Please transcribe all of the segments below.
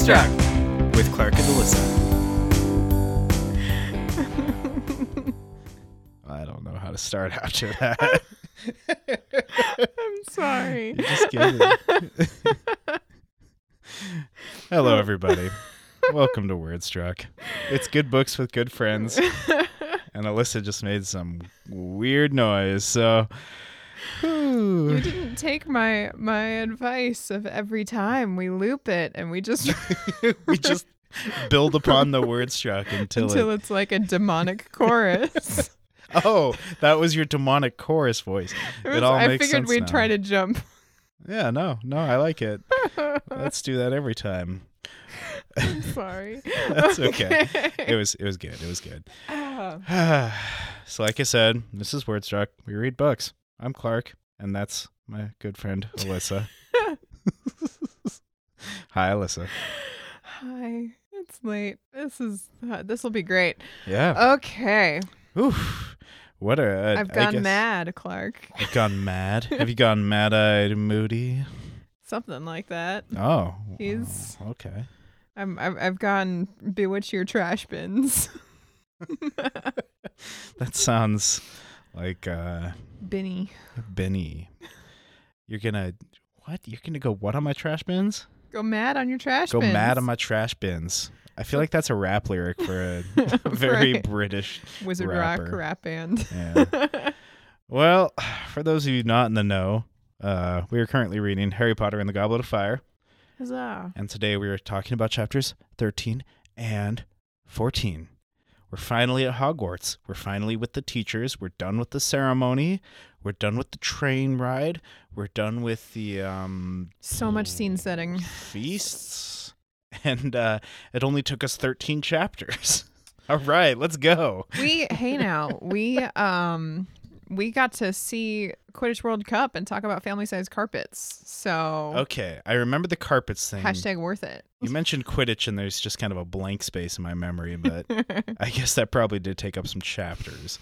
Struck with Clark and Alyssa. I don't know how to start after that. I'm sorry. You just. Hello, everybody. Welcome to Wordstruck. It's good books with good friends. And Alyssa just made some weird noise. So. You didn't take my my advice of every time we loop it and we just we just build upon the Wordstruck until, until it. it's like a demonic chorus. Oh, that was your demonic chorus voice. It was- all I makes figured sense we'd now. try to jump. Yeah, no, no, I like it. Let's do that every time. I'm sorry. That's okay. It was it was good. It was good. Ah, so like I said, this is Wordstruck. We read books. I'm Clark, and that's my good friend Alyssa. Hi, Alyssa. Hi. It's late. This is uh, this will be great. Yeah. Okay. Oof. What a. I've gone guess- mad, Clark. You've gone mad. Have you gone mad-eyed, moody? Something like that. Oh. He's- oh, okay. I'm I've, I've gone bewitch your trash bins. That sounds like uh Binny. Benny. You're gonna what? You're gonna go what on my trash bins? Go mad on your trash Go bins. mad on my trash bins. I feel like that's a rap lyric for a very Right. British. Wizard rapper. Rock rap band. Yeah. well, for those of you not in the know, uh, we are currently reading Harry Potter and the Goblet of Fire, Huzzah. and today we are talking about chapters 13 and 14. We're finally at Hogwarts. We're finally with the teachers. We're done with the ceremony. We're done with the train ride. We're done with the um, So much scene setting. feasts. And uh, it only took us 13 chapters. All right, let's go. We hey now we um we got to see Quidditch World Cup and talk about family size carpets. So Okay, I remember the carpets thing. hashtag worth it. You mentioned Quidditch, and there's just kind of a blank space in my memory, but I guess that probably did take up some chapters.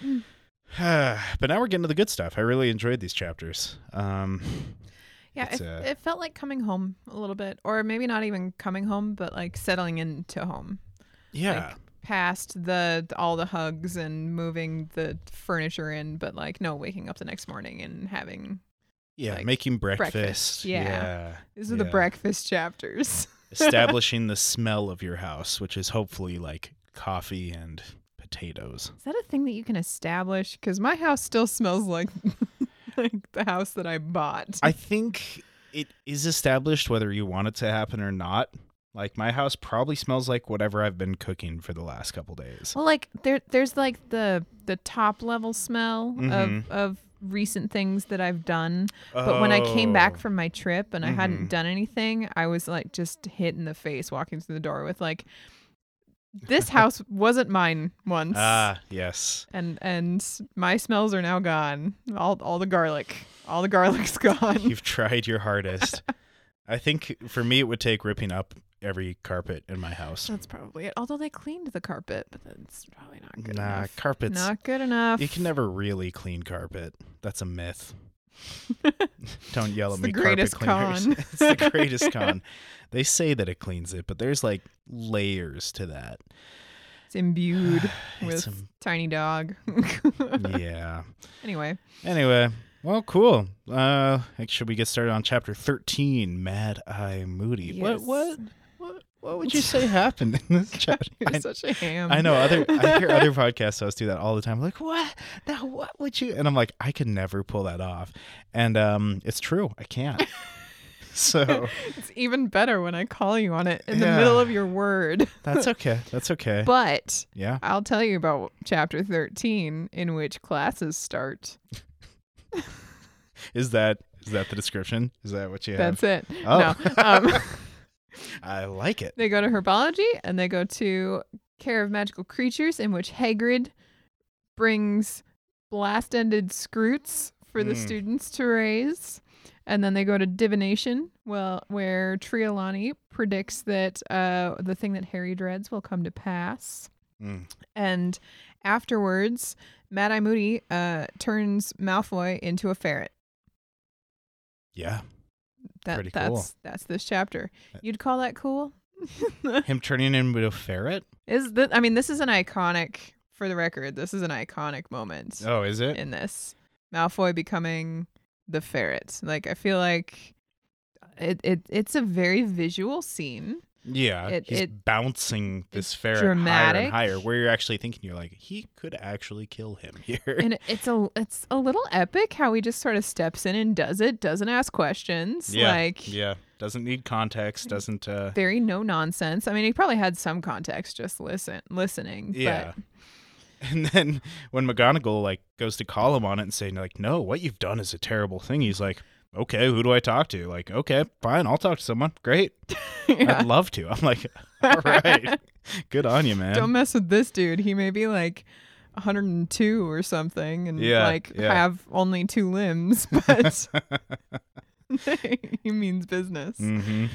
but now we're getting to the good stuff. I really enjoyed these chapters. Um, yeah, it, uh, it felt like coming home a little bit, or maybe not even coming home, but like settling into home. yeah, Past the all the hugs and moving the furniture in, but like no waking up the next morning and having yeah, like, making breakfast. breakfast, yeah. yeah. these are the breakfast chapters. Establishing the smell of your house, which is hopefully like coffee and potatoes. Is that a thing that you can establish? Because my house still smells like like the house that I bought. I think it is established whether you want it to happen or not. Like my house probably smells like whatever I've been cooking for the last couple days. well, like there, there's like the the top level smell Mhm. of of recent things that I've done. But when I came back Oh. from my trip and I Mhm. hadn't done anything, I was like just hit in the face walking through the door with like, this house wasn't mine once. Ah, yes. and and my smells are now gone. All all the garlic, all the garlic's gone. You've tried your hardest. I think for me, it would take ripping up every carpet in my house. That's probably it. Although they cleaned the carpet, but that's probably not good enough. Nah, enough. carpets. Not good enough. You can never really clean carpet. That's a myth. Don't yell at the me, greatest carpet cleaners. con. it's the greatest con. They say that it cleans it, but there's like layers to that. It's imbued It's with tiny dog. yeah. anyway, Anyway, well, cool. Uh, should we get started on chapter thirteen? Mad Eye Moody. What? Yes. What? What? What would you say happened in this chapter? you're I, such a ham. I know other. I hear other podcast hosts do that all the time. Like, what? Now, what would you? And I'm like, I could never pull that off. And um, it's true. I can't. so It's even better when I call you on it in the middle of your word. that's okay. That's okay. But yeah. I'll tell you about chapter 13 in which classes start. Is that is that the description? Is that what you have? That's it. Oh. No. Um, I like it. They go to herbology and they go to care of magical creatures, in which Hagrid brings blast-ended skrewts for the Mm. students to raise. And then they go to divination, well, where Trelawney predicts that uh, the thing that Harry dreads will come to pass. Mm. And afterwards, Mad Eye Moody uh, turns Malfoy into a ferret. Yeah. that Pretty that's cool. that's this chapter. Uh, You'd call that cool? Him turning into a ferret? is that I mean, this is an iconic for the record, this is an iconic moment Oh, is it? in this. Malfoy becoming the ferret. Like I feel like it, it it's a very visual scene. Yeah, It- he's it- bouncing this ferret higher and higher. Where you're actually thinking, you're like, he could actually kill him here. and it's a it's a little epic how he just sort of steps in and does it, doesn't ask questions. yeah, Like yeah, doesn't need context. Doesn't. uh very no nonsense. I mean, he probably had some context just listen listening. Yeah. But And then when McGonagall like goes to call him on it and saying like, "No, what you've done is a terrible thing," he's like, "Okay, who do I talk to?" Like, "Okay, fine, I'll talk to someone. Great, yeah. I'd love to." I'm like, "All right, good on you, man." Don't mess with this dude. He may be like 102 or something and Yeah, like yeah. have only two limbs, but he means business. hmm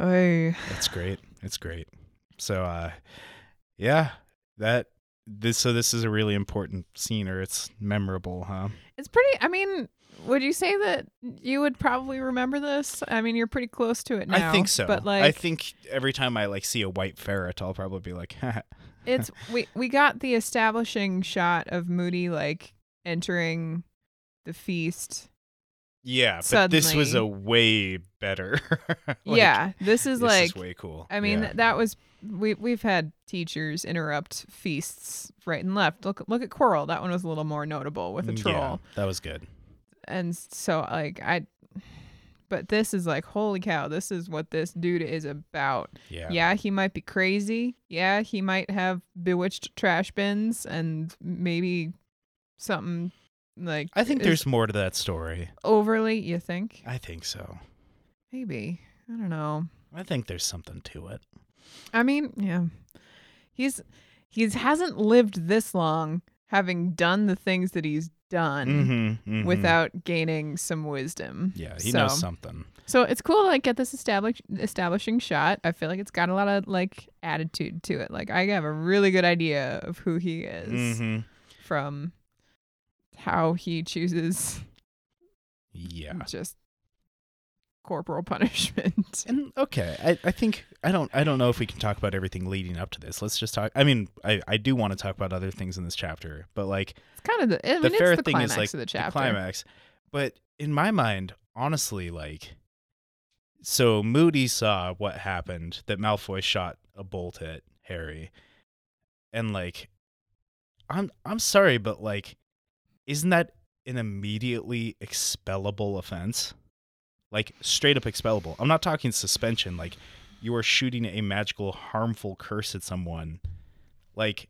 Oy. It's great. It's great. So, uh, yeah, that this so this is a really important scene, or it's memorable, huh? It's pretty I mean, would you say that you would probably remember this? I mean, you're pretty close to it now. I think so. But like I think every time I like see a white ferret, I'll probably be like, it's we we got the establishing shot of Moody like entering the feast. yeah, but this was a way better. Like, yeah, this is this like is way cool. I mean, Yeah. th- that was we we've had teachers interrupt feasts right and left. Look look at Quirrell. That one was a little more notable with a Mm, troll. Yeah, that was good. And so like I but this is like holy cow, this is what this dude is about. Yeah. Yeah, he might be crazy. Yeah, he might have bewitched trash bins and maybe something like I think there's more to that story. overly, you think? I think so. Maybe. I don't know. I think there's something to it. I mean, yeah. He's he's hasn't lived this long having done the things that he's done Mhm, mhm. without gaining some wisdom. Yeah, he so, knows something. So it's cool to like get this establish establishing shot. I feel like it's got a lot of like attitude to it. Like I have a really good idea of who he is hmm from how he chooses Yeah. just corporal punishment. And okay, I, I think I don't I don't know if we can talk about everything leading up to this. Let's just talk. I mean, I, I do want to talk about other things in this chapter, but like It's kind of the I mean, the fair the thing is like the chapter. climax. But in my mind, honestly, like so Moody saw what happened that Malfoy shot a bolt at Harry, and like I'm I'm sorry, but like isn't that an immediately expellable offense? Like straight up expellable. I'm not talking suspension. Like you are shooting a magical harmful curse at someone. Like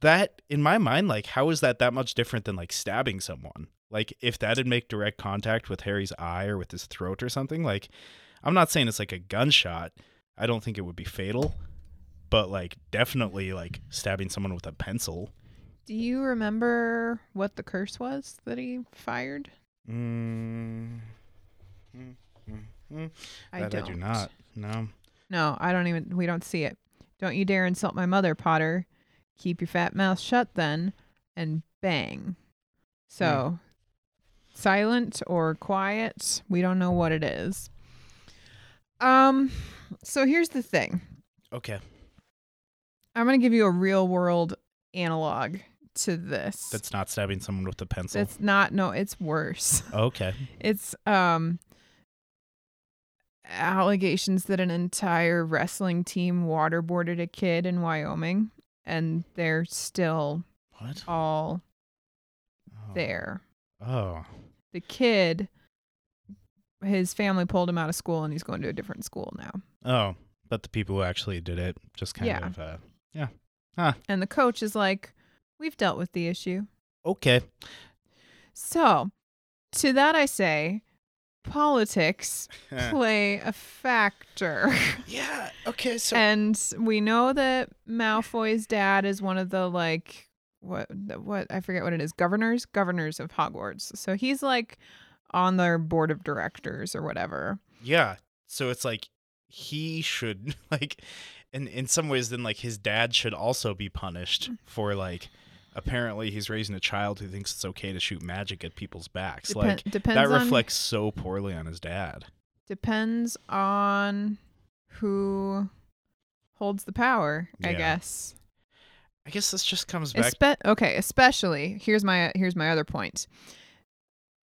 that in my mind like how is that that much different than like stabbing someone? Like if that'd make direct contact with Harry's eye or with his throat or something, like I'm not saying it's like a gunshot. I don't think it would be fatal, but like definitely like stabbing someone with a pencil. Do you remember what the curse was that he fired? Mm. Mm, mm, mm. I that don't. I do not. No. No, I don't even. We don't see it. Don't you dare insult my mother, Potter. Keep your fat mouth shut, then, and bang. So, silent or quiet, we don't know what it is. Um, so here's the thing. Okay. I'm gonna give you a real world analog to this. That's not stabbing someone with a pencil. It's not. No, it's worse. okay. It's um allegations that an entire wrestling team waterboarded a kid in Wyoming and they're still What? all Oh. there. Oh. The kid his family pulled him out of school and he's going to a different school now. Oh. But the people who actually did it just kind Yeah. of uh yeah. Huh. And the coach is like, "We've dealt with the issue." okay. So, to that I say, politics play a factor. yeah. Okay. So and we know that Malfoy's dad is one of the like what what I forget what it is governors governors of Hogwarts. So he's like on their board of directors or whatever. yeah. So it's like he should like in in some ways then like his dad should also be punished mm. for like apparently he's raising a child who thinks it's okay to shoot magic at people's backs. Depen- like depends that reflects so poorly on his dad. depends on who holds the power, I guess. I guess this just comes back. Espe- okay, especially here's my here's my other point.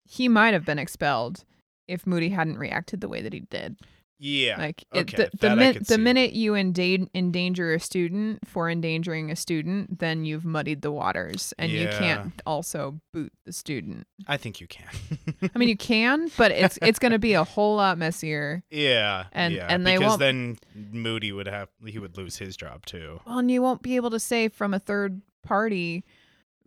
He might have been expelled if Moody hadn't reacted the way that he did. Yeah. Like okay, it, the the, min- the minute you endan- endanger a student for endangering a student, then you've muddied the waters, and you can't also boot the student. I think you can. I mean, you can, but it's it's going to be a whole lot messier. yeah. And- yeah, and they because won't- then Moody would have he would lose his job too. Well, and you won't be able to say from a third party,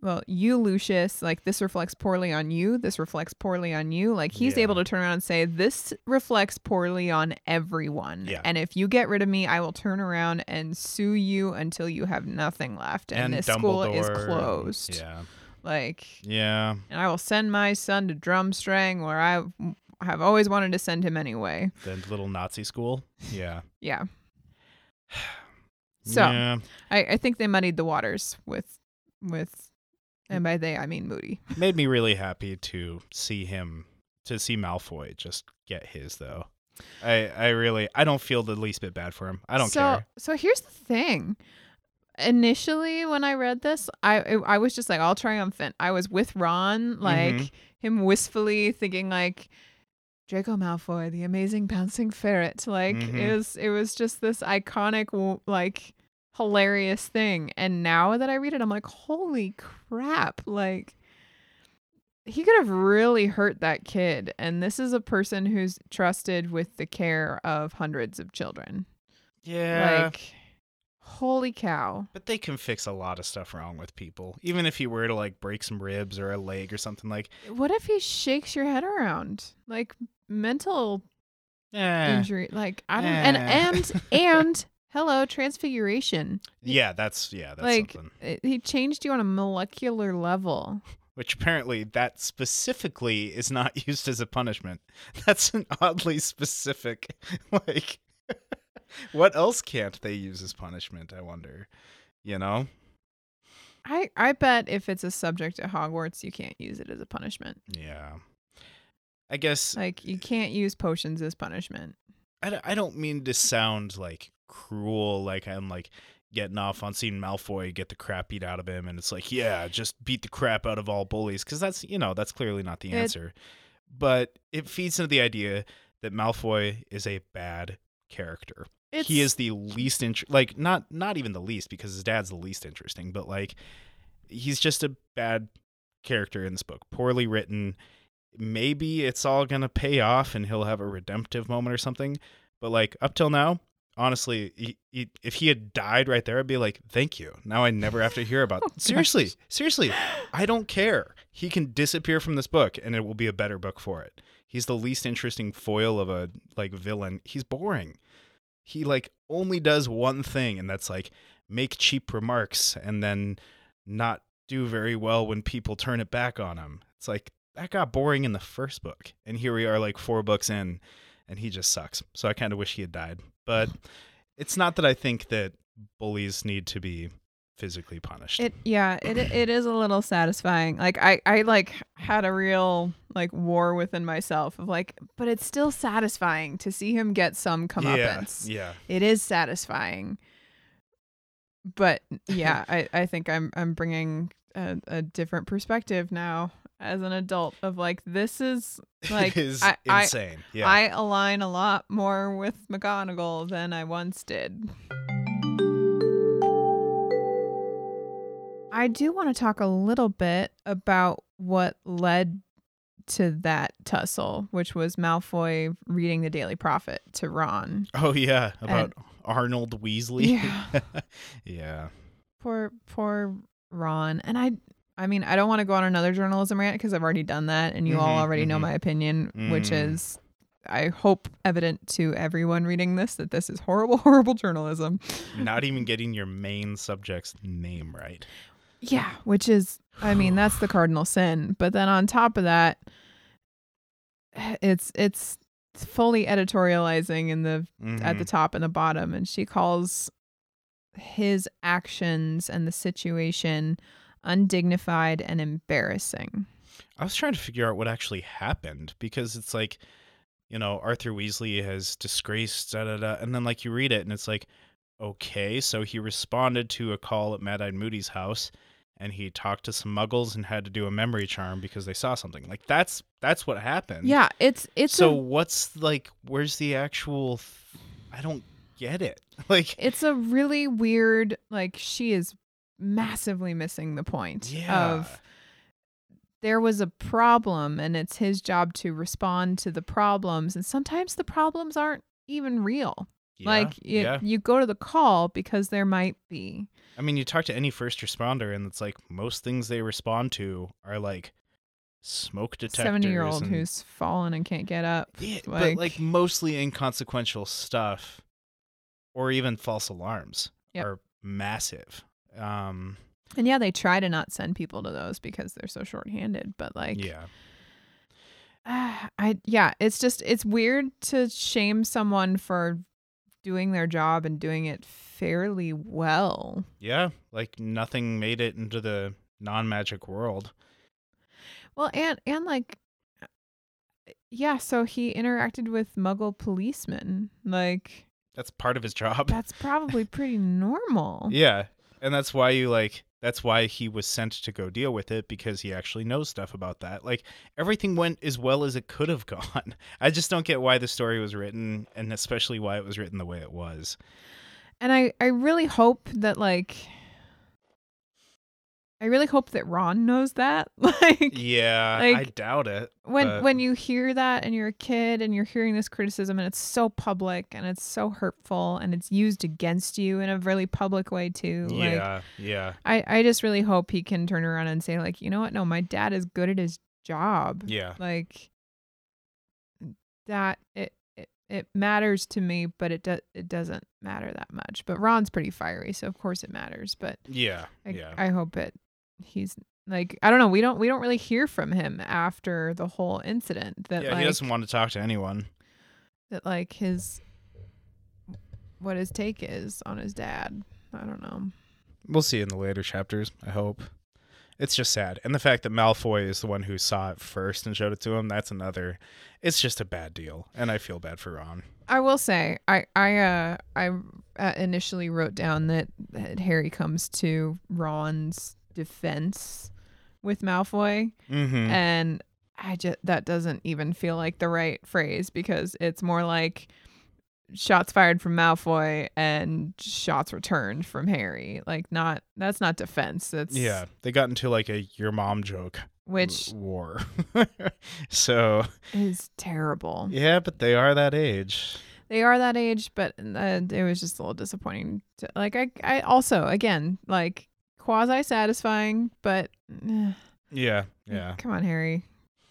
well, you, Lucius, like this reflects poorly on you. This reflects poorly on you. Like he's Yeah. able to turn around and say, this reflects poorly on everyone. Yeah. And if you get rid of me, I will turn around and sue you until you have nothing left. And, And this school is closed. Yeah. Like, Yeah. and I will send my son to Durmstrang where I have always wanted to send him anyway. The little Nazi school. Yeah. Yeah. So yeah. I, I think they muddied the waters with with and by they I mean Moody. made me really happy to see him to see Malfoy just get his though. I I really I don't feel the least bit bad for him. I don't so, care. So here's the thing. Initially, when I read this, I I was just like all triumphant. I was with Ron, like Mhm. him wistfully thinking like Draco Malfoy, the amazing bouncing ferret. Like Mhm. it was it was just this iconic like hilarious thing. And now that I read it, I'm like, holy crap! Like he could have really hurt that kid. And this is a person who's trusted with the care of hundreds of children. Yeah. Like, holy cow. but they can fix a lot of stuff wrong with people. Even if he were to like break some ribs or a leg or something like What if he shakes your head around? Like mental eh. injury. Like I don't and Eh. and and hello, transfiguration. Yeah, that's yeah, that's like something. it- he changed you on a molecular level. Which apparently that specifically is not used as a punishment. That's an oddly specific like what else can't they use as punishment, I wonder. You know? I I bet if it's a subject at Hogwarts, you can't use it as a punishment. Yeah. I guess Like you eh, can't use potions as punishment. I I don't mean to sound like cruel, like I'm like getting off on seeing Malfoy get the crap beat out of him, and it's like, yeah, just beat the crap out of all bullies, because that's you know that's clearly not the It- answer. But it feeds into the idea that Malfoy is a bad character. He is the least int- like not not even the least because his dad's the least interesting, but like he's just a bad character in this book, poorly written. Maybe it's all gonna pay off and he'll have a redemptive moment or something. But like up till now, honestly, he, he, if he had died right there, I'd be like, "Thank you." Now I never have to hear about. Oh, seriously, gosh. seriously, I don't care. He can disappear from this book, and it will be a better book for it. He's the least interesting foil of a like villain. He's boring. He like only does one thing, and that's like make cheap remarks and then not do very well when people turn it back on him. It's like that got boring in the first book, and here we are like four books in, and he just sucks. So I kind of wish he had died. But it's not that I think that bullies need to be physically punished. It yeah, it it is a little satisfying. Like I I like had a real like war within myself of like, but it's still satisfying to see him get some yeah, comeuppance. yeah. It is satisfying. But yeah, I I think I'm I'm bringing a, a different perspective now as an adult of like this is like is I, I insane. yeah. I align a lot more with McGonagall than I once did. I do want to talk a little bit about what led to that tussle, which was Malfoy reading the Daily Prophet to Ron. oh yeah, about Arnold Weasley. Yeah. yeah. Poor, poor Ron. And I, I mean, I don't want to go on another journalism rant because I've already done that, and you all Mhm, already know mhm. my opinion, which Mm. is, I hope, evident to everyone reading this that this is horrible, horrible journalism. Not even getting your main subject's name right. Yeah, which is, I mean, that's the cardinal sin. But then on top of that, it's it's fully editorializing in the at the Mhm. top and the bottom, and she calls his actions and the situation undignified and embarrassing. I was trying to figure out what actually happened because it's like you know, Arthur Weasley has disgraced da da da, and then like you read it and it's like, okay, so he responded to a call at Mad Eyed Moody's house, and he talked to some Muggles and had to do a memory charm because they saw something. Like that's that's what happened. Yeah, it's it's so a what's like? Where's the actual? Th- I don't get it. Like it's a really weird like she is massively missing the point Yeah. of there was a problem and it's his job to respond to the problems and sometimes the problems aren't even real yeah, like you, yeah. you go to the call because there might be I mean, you talk to any first responder, and it's like most things they respond to are like smoke detectors. 70 year old and- who's fallen and can't get up Yeah, but like- like mostly inconsequential stuff, or even false alarms Yep. are massive. Um, and yeah they try to not send people to those because they're so short-handed but like yeah, Ah, I yeah, it's just it's weird to shame someone for doing their job and doing it fairly well. yeah, like nothing made it into the non-magic world. Well, and and like yeah, so he interacted with muggle policemen. Like That's part of his job. that's probably pretty normal. Yeah, and that's why you like. That's why he was sent to go deal with it because he actually knows stuff about that. Like everything went as well as it could have gone. I just don't get why the story was written, and especially why it was written the way it was. And I I really hope that like I really hope that Ron knows that. Like Yeah, I doubt it. when but- when you hear that and you're a kid and you're hearing this criticism and it's so public and it's so hurtful and it's used against you in a really public way too like Yeah, yeah, i i just really hope he can turn around and say like you know what no my dad is good at his job yeah, like that it it, it matters to me but it does it doesn't matter that much but ron's pretty fiery so of course it matters but yeah, I, yeah. I hope it he's like I don't know we don't we don't really hear from him after the whole incident that yeah, like he doesn't want to talk to anyone. that like his what his take is on his dad. I don't know. We'll see in the later chapters. I hope. It's just sad, and the fact that Malfoy is the one who saw it first and showed it to him—that's another. It's just a bad deal, and I feel bad for Ron. I will say I I uh I uh, initially wrote down that Harry comes to Ron's defense with Malfoy Mm-hmm. and I just that doesn't even feel like the right phrase because it's more like shots fired from Malfoy and shots returned from Harry. Like not that's not defense. That's Yeah, they got into like a your mom joke which war. so is terrible. yeah, but they are that age. They are that age, but uh, it was just a little disappointing. To, like I, I also again like quasi satisfying, but eh, Yeah, yeah. come on, Harry,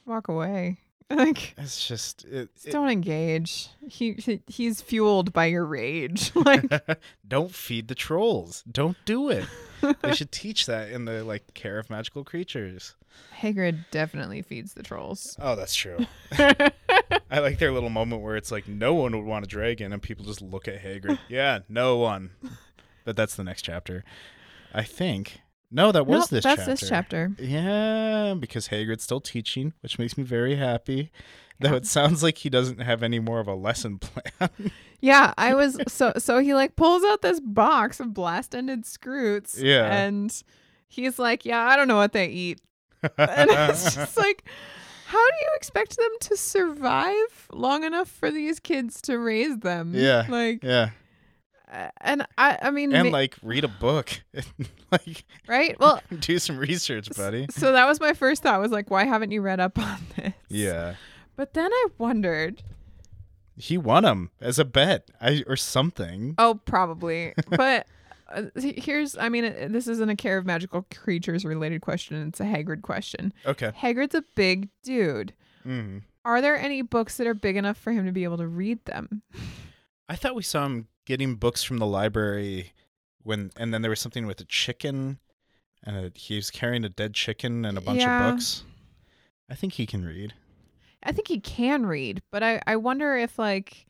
walk away. Like It's just it, just don't engage. He, he he's fueled by your rage. like don't feed the trolls. Don't do it. they should teach that in the like care of magical creatures. Hagrid definitely feeds the trolls. Oh, that's true. I like their little moment where it's like no one would want a dragon, and people just look at Hagrid. yeah, no one. But that's the next chapter, I think. No, that was Nope, this that's chapter. this chapter. Yeah, because Hagrid's still teaching, which makes me very happy. Though it sounds like he doesn't have any more of a lesson plan. Yeah, I was so so he like pulls out this box of blast ended skrewts. Yeah. And he's like, Yeah, I don't know what they eat. And it's just like how do you expect them to survive long enough for these kids to raise them? Yeah. Like yeah, and I I mean and ma- like read a book, like right? Well, do some research, buddy. so that was my first thought was like why haven't you read up on this? Yeah, But then I wondered, he won him as a bet, I or something. oh, probably. but uh, here's, I mean, it, this isn't a care of magical creatures related question. It's a Hagrid question. Okay. Hagrid's a big dude. Mm. Are there any books that are big enough for him to be able to read them? I thought we saw him getting books from the library when, and then there was something with a chicken, and a, he was carrying a dead chicken and a bunch Yeah. of books. I think he can read. I think he can read, but I, I wonder if like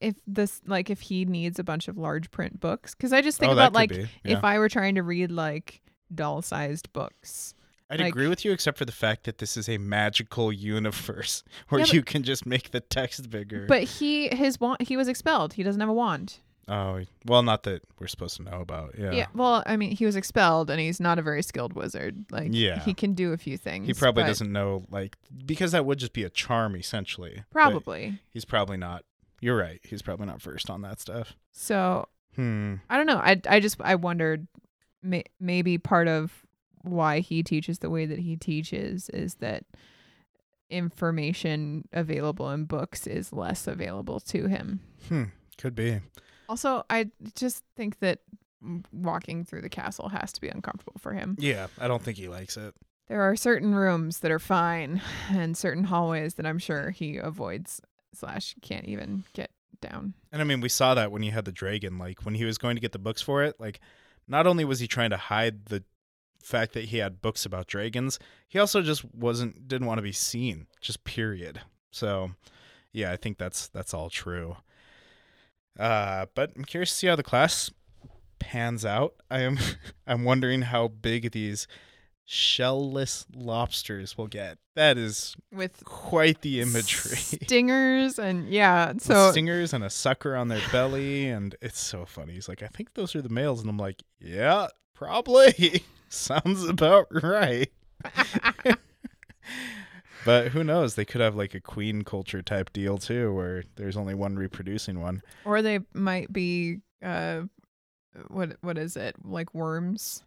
if this like if he needs a bunch of large print books because I just think oh, about like. Yeah. if I were trying to read like doll sized books I'd Like- agree with you, except for the fact that this is a magical universe where Yeah, but- you can just make the text bigger. But he his wand he was expelled. He doesn't have a wand. oh, well, not that we're supposed to know about. Yeah. Yeah. Well, I mean, he was expelled, and he's not a very skilled wizard. Like, Yeah. he can do a few things. He probably but doesn't know, like, because that would just be a charm, essentially. but Probably. he's probably not. You're right. He's probably not versed on that stuff. So Hmm. I don't know. I I just I wondered, may, maybe part of why he teaches the way that he teaches is that information available in books is less available to him. Hmm. Could be. Also, I just think that walking through the castle has to be uncomfortable for him. Yeah. I don't think he likes it. There are certain rooms that are fine and certain hallways that I'm sure he avoids slash can't even get down. And I mean, we saw that when he had the dragon. Like, when he was going to get the books for it, like, not only was he trying to hide the fact that he had books about dragons, he also just wasn't, didn't want to be seen, just period. So, yeah, I think that's, that's all true. Uh, but I'm curious to see how the class pans out. I am, I'm wondering how big these shellless lobsters will get. That is With quite the imagery. stingers and yeah, With so stingers and a sucker on their belly, and it's so funny. He's like, I think those are the males, and I'm like, yeah, probably. Sounds about right. But who knows? They could have like a queen culture type deal too, where there's only one reproducing one. or they might be uh what what is it? Like worms.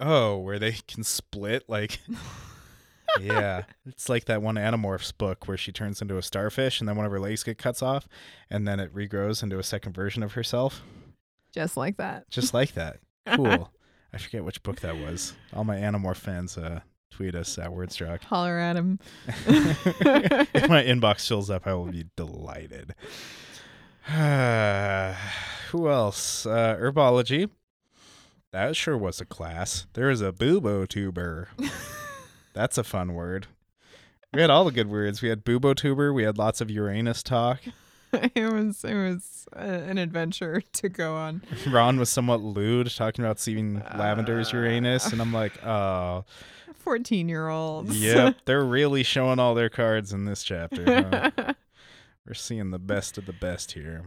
Oh, where they can split like Yeah. It's like that one Animorphs book where she turns into a starfish and then one of her legs get cuts off and then it regrows into a second version of herself. Just like that. Just like that. Cool. I forget which book that was. All my Animorph fans uh tweet us at Wordstruck. Holler at him. if my inbox fills up, I will be delighted. Who else? Uh, herbology. That sure was a class. There is a bubotuber. That's a fun word. We had all the good words. We had bubotuber. We had lots of Uranus talk. it was it was uh, an adventure to go on. Ron was somewhat lewd, talking about seeing Lavender's Uh. Uranus, and I'm like, oh, 14 year olds. yep, they're really showing all their cards in this chapter. huh? We're seeing the best of the best here.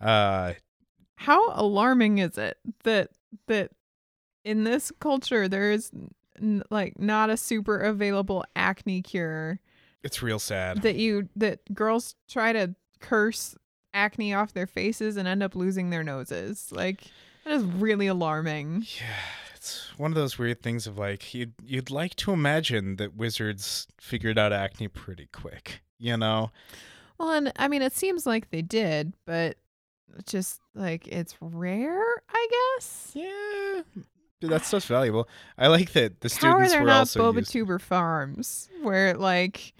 Uh, How alarming is it that that in this culture there is n- like not a super available acne cure it's real sad. that you that girls try to curse acne off their faces and end up losing their noses. Like that is really alarming. Yeah, it's one of those weird things of like you'd you'd like to imagine that wizards figured out acne pretty quick, you know? Well, and I mean it seems like they did, but just like it's rare, I guess. Yeah. Dude, that stuff's valuable. I like that the How are students there were not also used- Bobatuber farms where like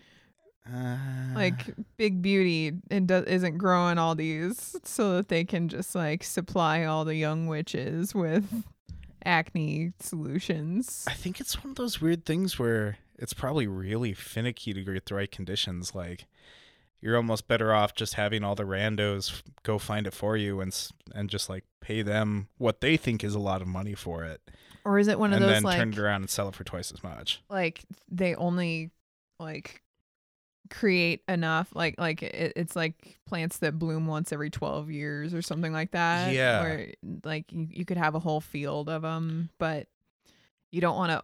Uh, like Big Beauty and do- isn't growing all these so that they can just like supply all the young witches with acne solutions. I think it's one of those weird things where it's probably really finicky to get the right conditions. Like, you're almost better off just having all the randos go find it for you and s- and just like pay them what they think is a lot of money for it, Or is it one of those and those then like turn it around and sell it for twice as much. like they only like create enough like like it, it's like plants that bloom once every 12 years or something like that Yeah. where like you, you could have a whole field of them but you don't want to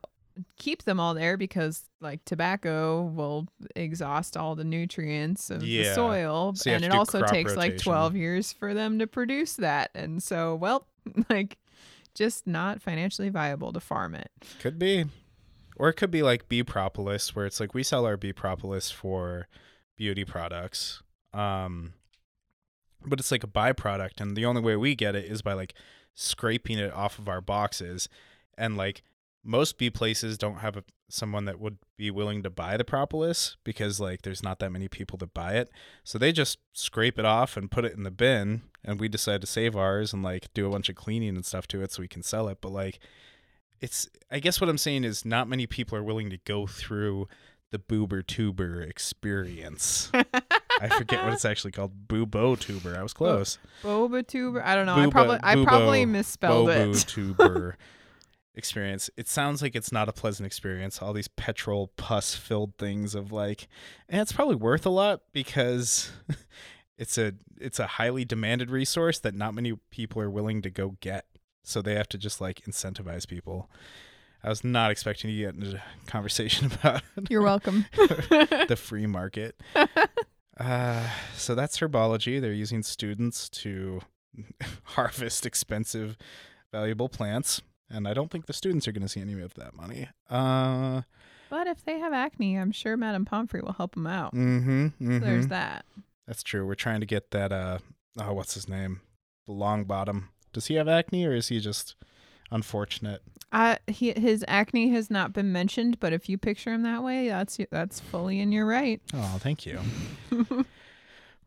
keep them all there because like tobacco will exhaust all the nutrients of the soil So and it also takes like 12 years for them to produce that and so well like just not financially viable to farm it Could be. Or it could be like bee propolis, where it's like we sell our bee propolis for beauty products. Um but it's like a byproduct and the only way we get it is by like scraping it off of our boxes. And like most bee places don't have a, someone that would be willing to buy the propolis because like there's not that many people to buy it. So they just scrape it off and put it in the bin and we decide to save ours and like do a bunch of cleaning and stuff to it so we can sell it. But like it's I guess what I'm saying is not many people are willing to go through the boober tuber experience. I forget what it's actually called. Boobo tuber. I was close. Boba tuber. I don't know. I Booba- probably I probably misspelled Bobu it. tuber. experience. It sounds like it's not a pleasant experience. All these petrol pus filled things of like, and it's probably worth a lot because it's a it's a highly demanded resource that not many people are willing to go get. So they have to just like incentivize people. I was not expecting to get into a conversation about You're welcome. the free market. Uh, so that's herbology. They're using students to harvest expensive, valuable plants. And I don't think the students are going to see any of that money. Uh, but if they have acne, I'm sure Madame Pomfrey will help them out. mm-hmm, So there's mhm. that. That's true. We're trying to get that. Uh, oh, what's his name? The Longbottom. Does he have acne or is he just unfortunate? Uh, he, his acne has not been mentioned, but if you picture him that way, that's that's fully in your right. Oh, thank you.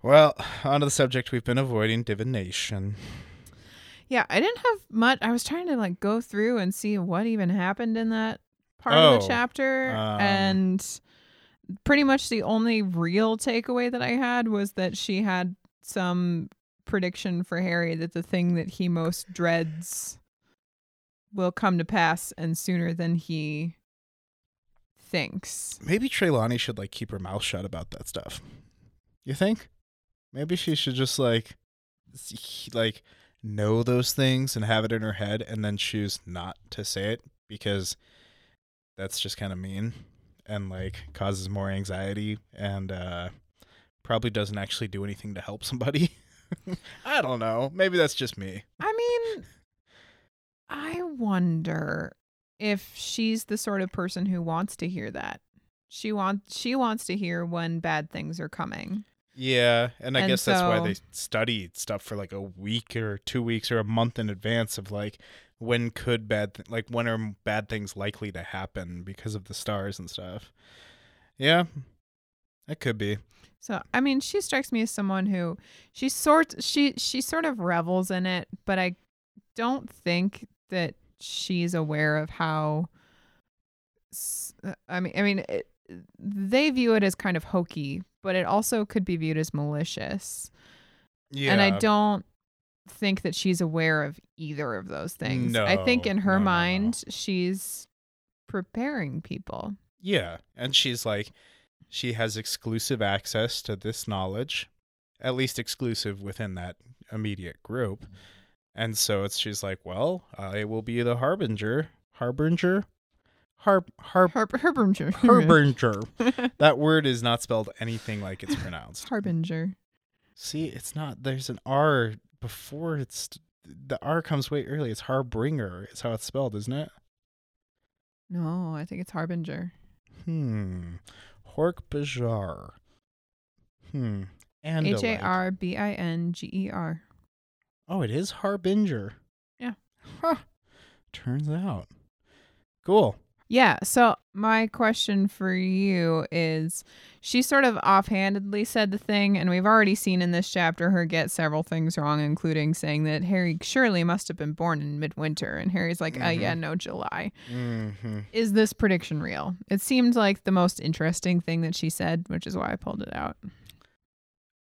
well, on to the subject we've been avoiding divination. Yeah, I didn't have much. I was trying to like go through and see what even happened in that part of Oh, the chapter, um, and pretty much the only real takeaway that I had was that she had some prediction for Harry that the thing that he most dreads will come to pass and sooner than he thinks. Maybe Trelawney should like keep her mouth shut about that stuff. You think? Maybe she should just like like know those things and have it in her head and then choose not to say it because that's just kind of mean and like causes more anxiety and uh probably doesn't actually do anything to help somebody. I don't know. Maybe that's just me. I mean, I wonder if she's the sort of person who wants to hear that. She wants she wants to hear when bad things are coming. Yeah, and I And guess that's why they study stuff for like a week or two weeks or a month in advance of like when could bad th- like when are bad things likely to happen because of the stars and stuff. Yeah, that could be. So I mean, she strikes me as someone who she sort she she sort of revels in it, but I don't think that she's aware of how. uh, I mean, I mean, it, they view it as kind of hokey, but it also could be viewed as malicious. Yeah, And I don't think that she's aware of either of those things. No, I think in her no, no, no. mind, she's preparing people. Yeah, and she's like, she has exclusive access to this knowledge, at least exclusive within that immediate group. And so it's she's like, well, I will be the harbinger, harbinger, har har Har- Harbinger. harbinger. that word is not spelled anything like it's pronounced. Harbinger. See, it's not. There's an R before it's the R comes way early. It's harbinger. It's how it's spelled, isn't it? No, I think it's Harbinger. Hmm. Hork Bajar. Hmm. And H A R B I N G E R. Oh, it is Harbinger. Yeah. Huh. Turns out. Cool. Yeah. So my question for you is she sort of offhandedly said the thing, and we've already seen in this chapter her get several things wrong, including saying that Harry surely must have been born in midwinter. And Harry's like, uh, yeah, no, July. Mm-hmm. Is this prediction real? It seemed like the most interesting thing that she said, which is why I pulled it out.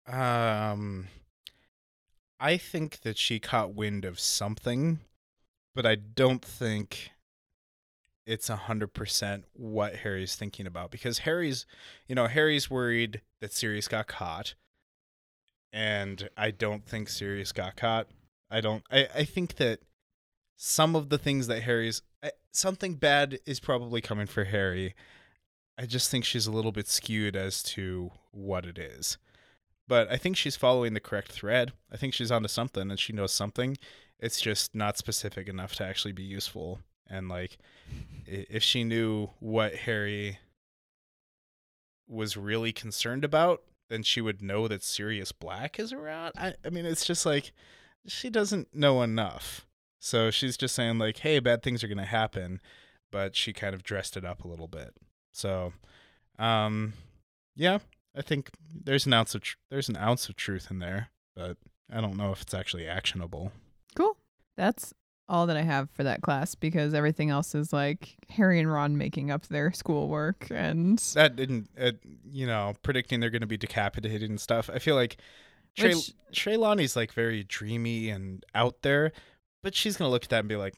Um, I think that she caught wind of something, but I don't think it's a hundred percent what Harry's thinking about because Harry's, you know, Harry's worried that Sirius got caught, and I don't think Sirius got caught. I don't. I I think that some of the things that Harry's I, something bad is probably coming for Harry. I just think she's a little bit skewed as to what it is but I think she's following the correct thread. I think she's onto something and she knows something. It's just not specific enough to actually be useful. And like, if she knew what Harry was really concerned about, then she would know that Sirius Black is around. I, I mean, it's just like she doesn't know enough. So she's just saying like, "Hey, bad things are gonna happen," but she kind of dressed it up a little bit. So, um, yeah, I think there's an ounce of tr- there's an ounce of truth in there, but I don't know if it's actually actionable. Cool. That's all that I have for that class because everything else is like Harry and Ron making up their schoolwork and That didn't, uh, you know, predicting they're going to be decapitated and stuff. I feel like Trey, Which- Trelawney's like very dreamy and out there, but she's going to look at that and be like,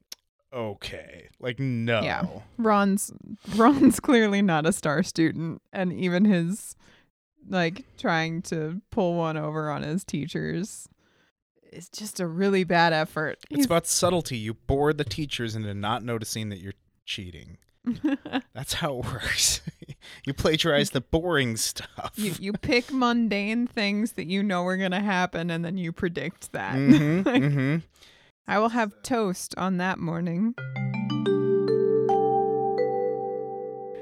okay. Like no. Yeah. Ron's Ron's clearly not a star student, and even his like trying to pull one over on his teachers is just a really bad effort. It's about subtlety. You bore the teachers into not noticing that you're cheating. That's how it works. you plagiarize the boring stuff. you you pick mundane things that you know are gonna happen, and then you predict that. Like, hmm I will have toast on that morning.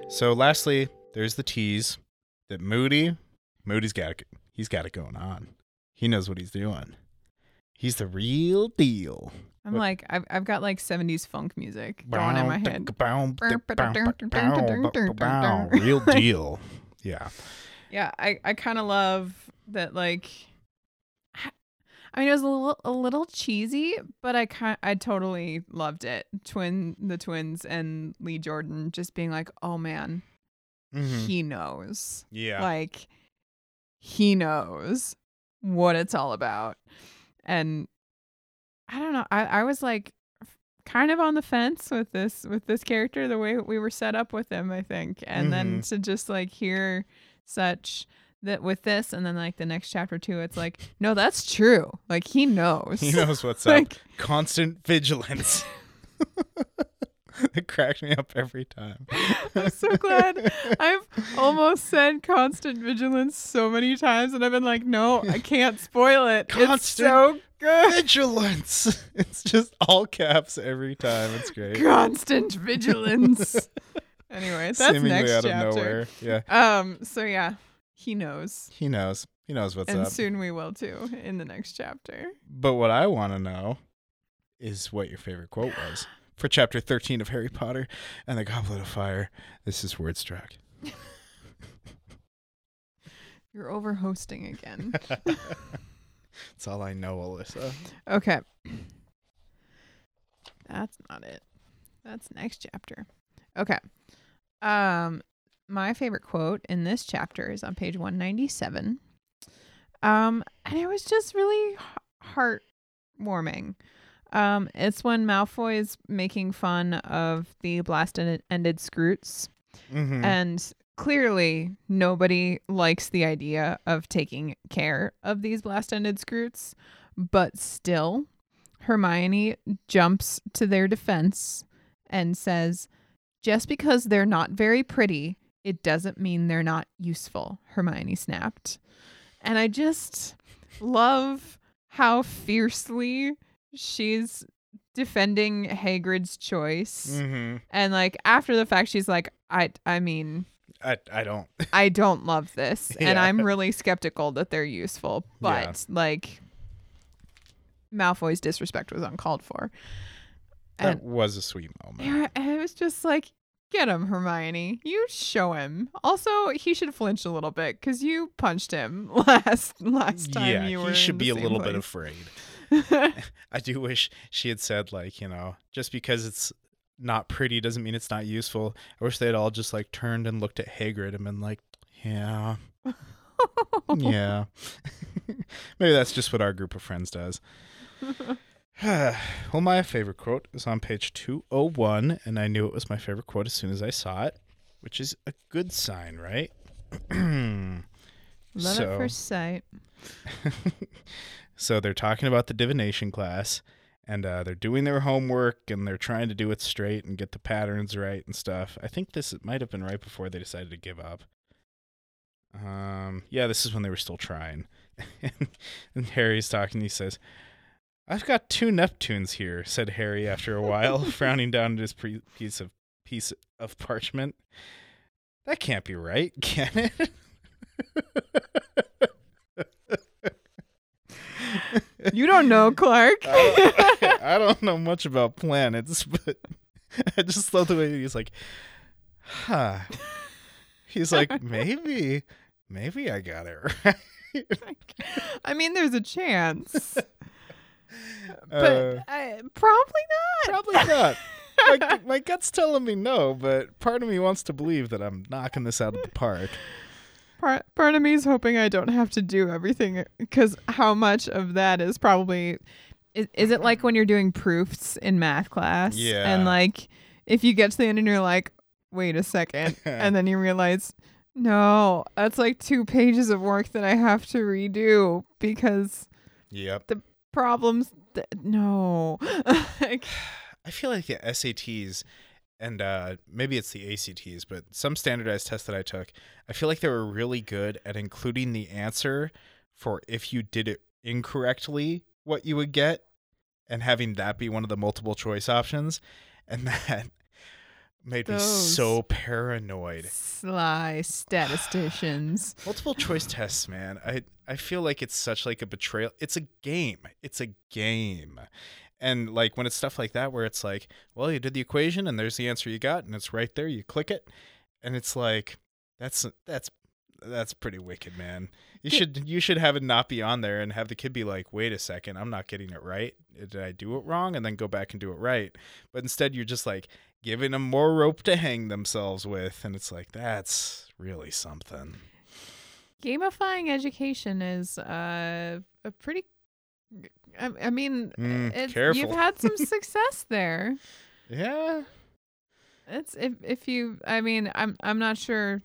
So lastly, there's the tease that Moody, Moody's got it. He's got it going on. He knows what he's doing. He's the real deal. I'm like I've I've got like 70s funk music going in my head. Real deal. Yeah. Yeah, I, I kind of love that. Like, I mean, it was a little a little cheesy, but I kind I totally loved it. Twin the twins and Lee Jordan just being like, oh man, Mhm. he knows. Yeah. Like, he knows what it's all about, and I don't know. I I was like kind of on the fence with this with this character the way we were set up with him i think and then Mhm. to just like hear such that with this and then like the next chapter too it's like no that's true like he knows he knows what's up. Constant vigilance. it cracks me up every time. i'm so glad i've almost said constant vigilance so many times and i've been like no i can't spoil it it's Constant so good vigilance. It's just all caps every time. It's great. constant vigilance anyway that's Seemingly next out of chapter nowhere. Yeah. um so yeah he knows He knows. He knows what's and up. And soon we will too in the next chapter. But what I want to know is what your favorite quote was for chapter 13 of Harry Potter and the Goblet of Fire. This is Wordstruck. You're over hosting again. That's all I know, Alyssa. okay. That's not it. That's next chapter. Okay. Um my favorite quote in this chapter is on page 197. Um and it was just really heartwarming. Um it's when Malfoy is making fun of the blast ended Skrewts Mm-hmm. And clearly, nobody likes the idea of taking care of these blast ended skrewts. But still, Hermione jumps to their defense and says, Just because they're not very pretty, it doesn't mean they're not useful. Hermione snapped. And I just love how fiercely she's defending Hagrid's choice. mm-hmm. And like after the fact, she's like, I, I mean, I, I don't. I don't love this, and I'm really skeptical that they're useful. But Yeah. like, Malfoy's disrespect was uncalled for, That was a sweet moment. yeah, and it was just like, get him, Hermione. You show him. Also, he should flinch a little bit because you punched him last last time yeah, you were. he should be a little bit afraid. I do wish she had said like, you know, just because it's not pretty doesn't mean it's not useful. I wish they'd all just like turned and looked at Hagrid and been like, yeah, yeah. Maybe that's just what our group of friends does. well, my favorite quote is on page 201, and I knew it was my favorite quote as soon as I saw it, which is a good sign, right? Love So- at first sight. So they're talking about the divination class and uh, they're doing their homework and they're trying to do it straight and get the patterns right and stuff. I think this might have been right before they decided to give up. Um, yeah, this is when they were still trying. and Harry's talking. He says, "I've got two Neptunes here," said Harry after a while, frowning down at his pre- piece of piece of parchment. That can't be right, can it? You don't know, Clark. I don't, I don't know much about planets, but I just love the way he's like, huh. He's like, maybe, maybe I got it right. I mean, there's a chance, but Uh, I, probably not. probably not. My, my gut's telling me no, but part of me wants to believe that I'm knocking this out of the park. Part part of me is hoping I don't have to do everything because how much of that is probably is, is it like when you're doing proofs in math class? Yeah. And like, if you get to the end and you're like, wait a second, and then you realize, no, that's like two pages of work that I have to redo because Yep. The problems. Th- no. Like, I feel like the SATs and uh, maybe it's the ACTs, but some standardized tests that I took, I feel like they were really good at including the answer for if you did it incorrectly, what you would get, and having that be one of the multiple choice options. And that made me so paranoid. sly statisticians. Multiple choice tests, man. I I feel like it's such like a betrayal. It's a game. It's a game. And like when it's stuff like that where it's like, well, you did the equation and there's the answer you got and it's right there, you click it. And it's like that's that's that's pretty wicked, man. You should you should have it not be on there and have the kid be like, "Wait a second, I'm not getting it right. Did I do it wrong?" and then go back and do it right. But instead you're just like giving them more rope to hang themselves with and it's like that's really something. Gamifying education is uh, a pretty. I, I mean, Mm, you've had some success there. Yeah. It's if if you. I mean, I'm I'm not sure.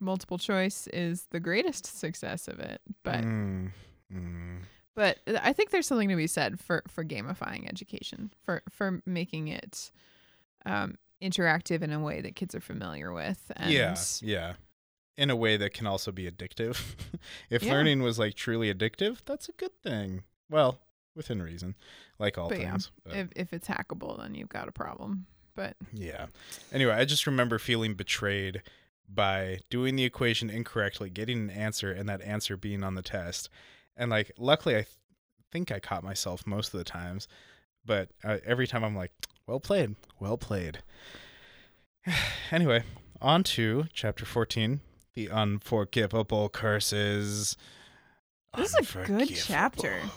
Multiple choice is the greatest success of it, but Mm, mm. but I think there's something to be said for for gamifying education for for making it um, interactive in a way that kids are familiar with. And yeah, yeah. In a way that can also be addictive. if Yeah. learning was like truly addictive, that's a good thing. Well, within reason, like all But yeah, things. but- If if it's hackable, then you've got a problem. But Yeah. Anyway, I just remember feeling betrayed by doing the equation incorrectly, getting an answer, and that answer being on the test. And like, luckily, I th- think I caught myself most of the times, but uh, every time I'm like, well played, well played. anyway, on to chapter 14 The Unforgivable Curses. This is a good chapter.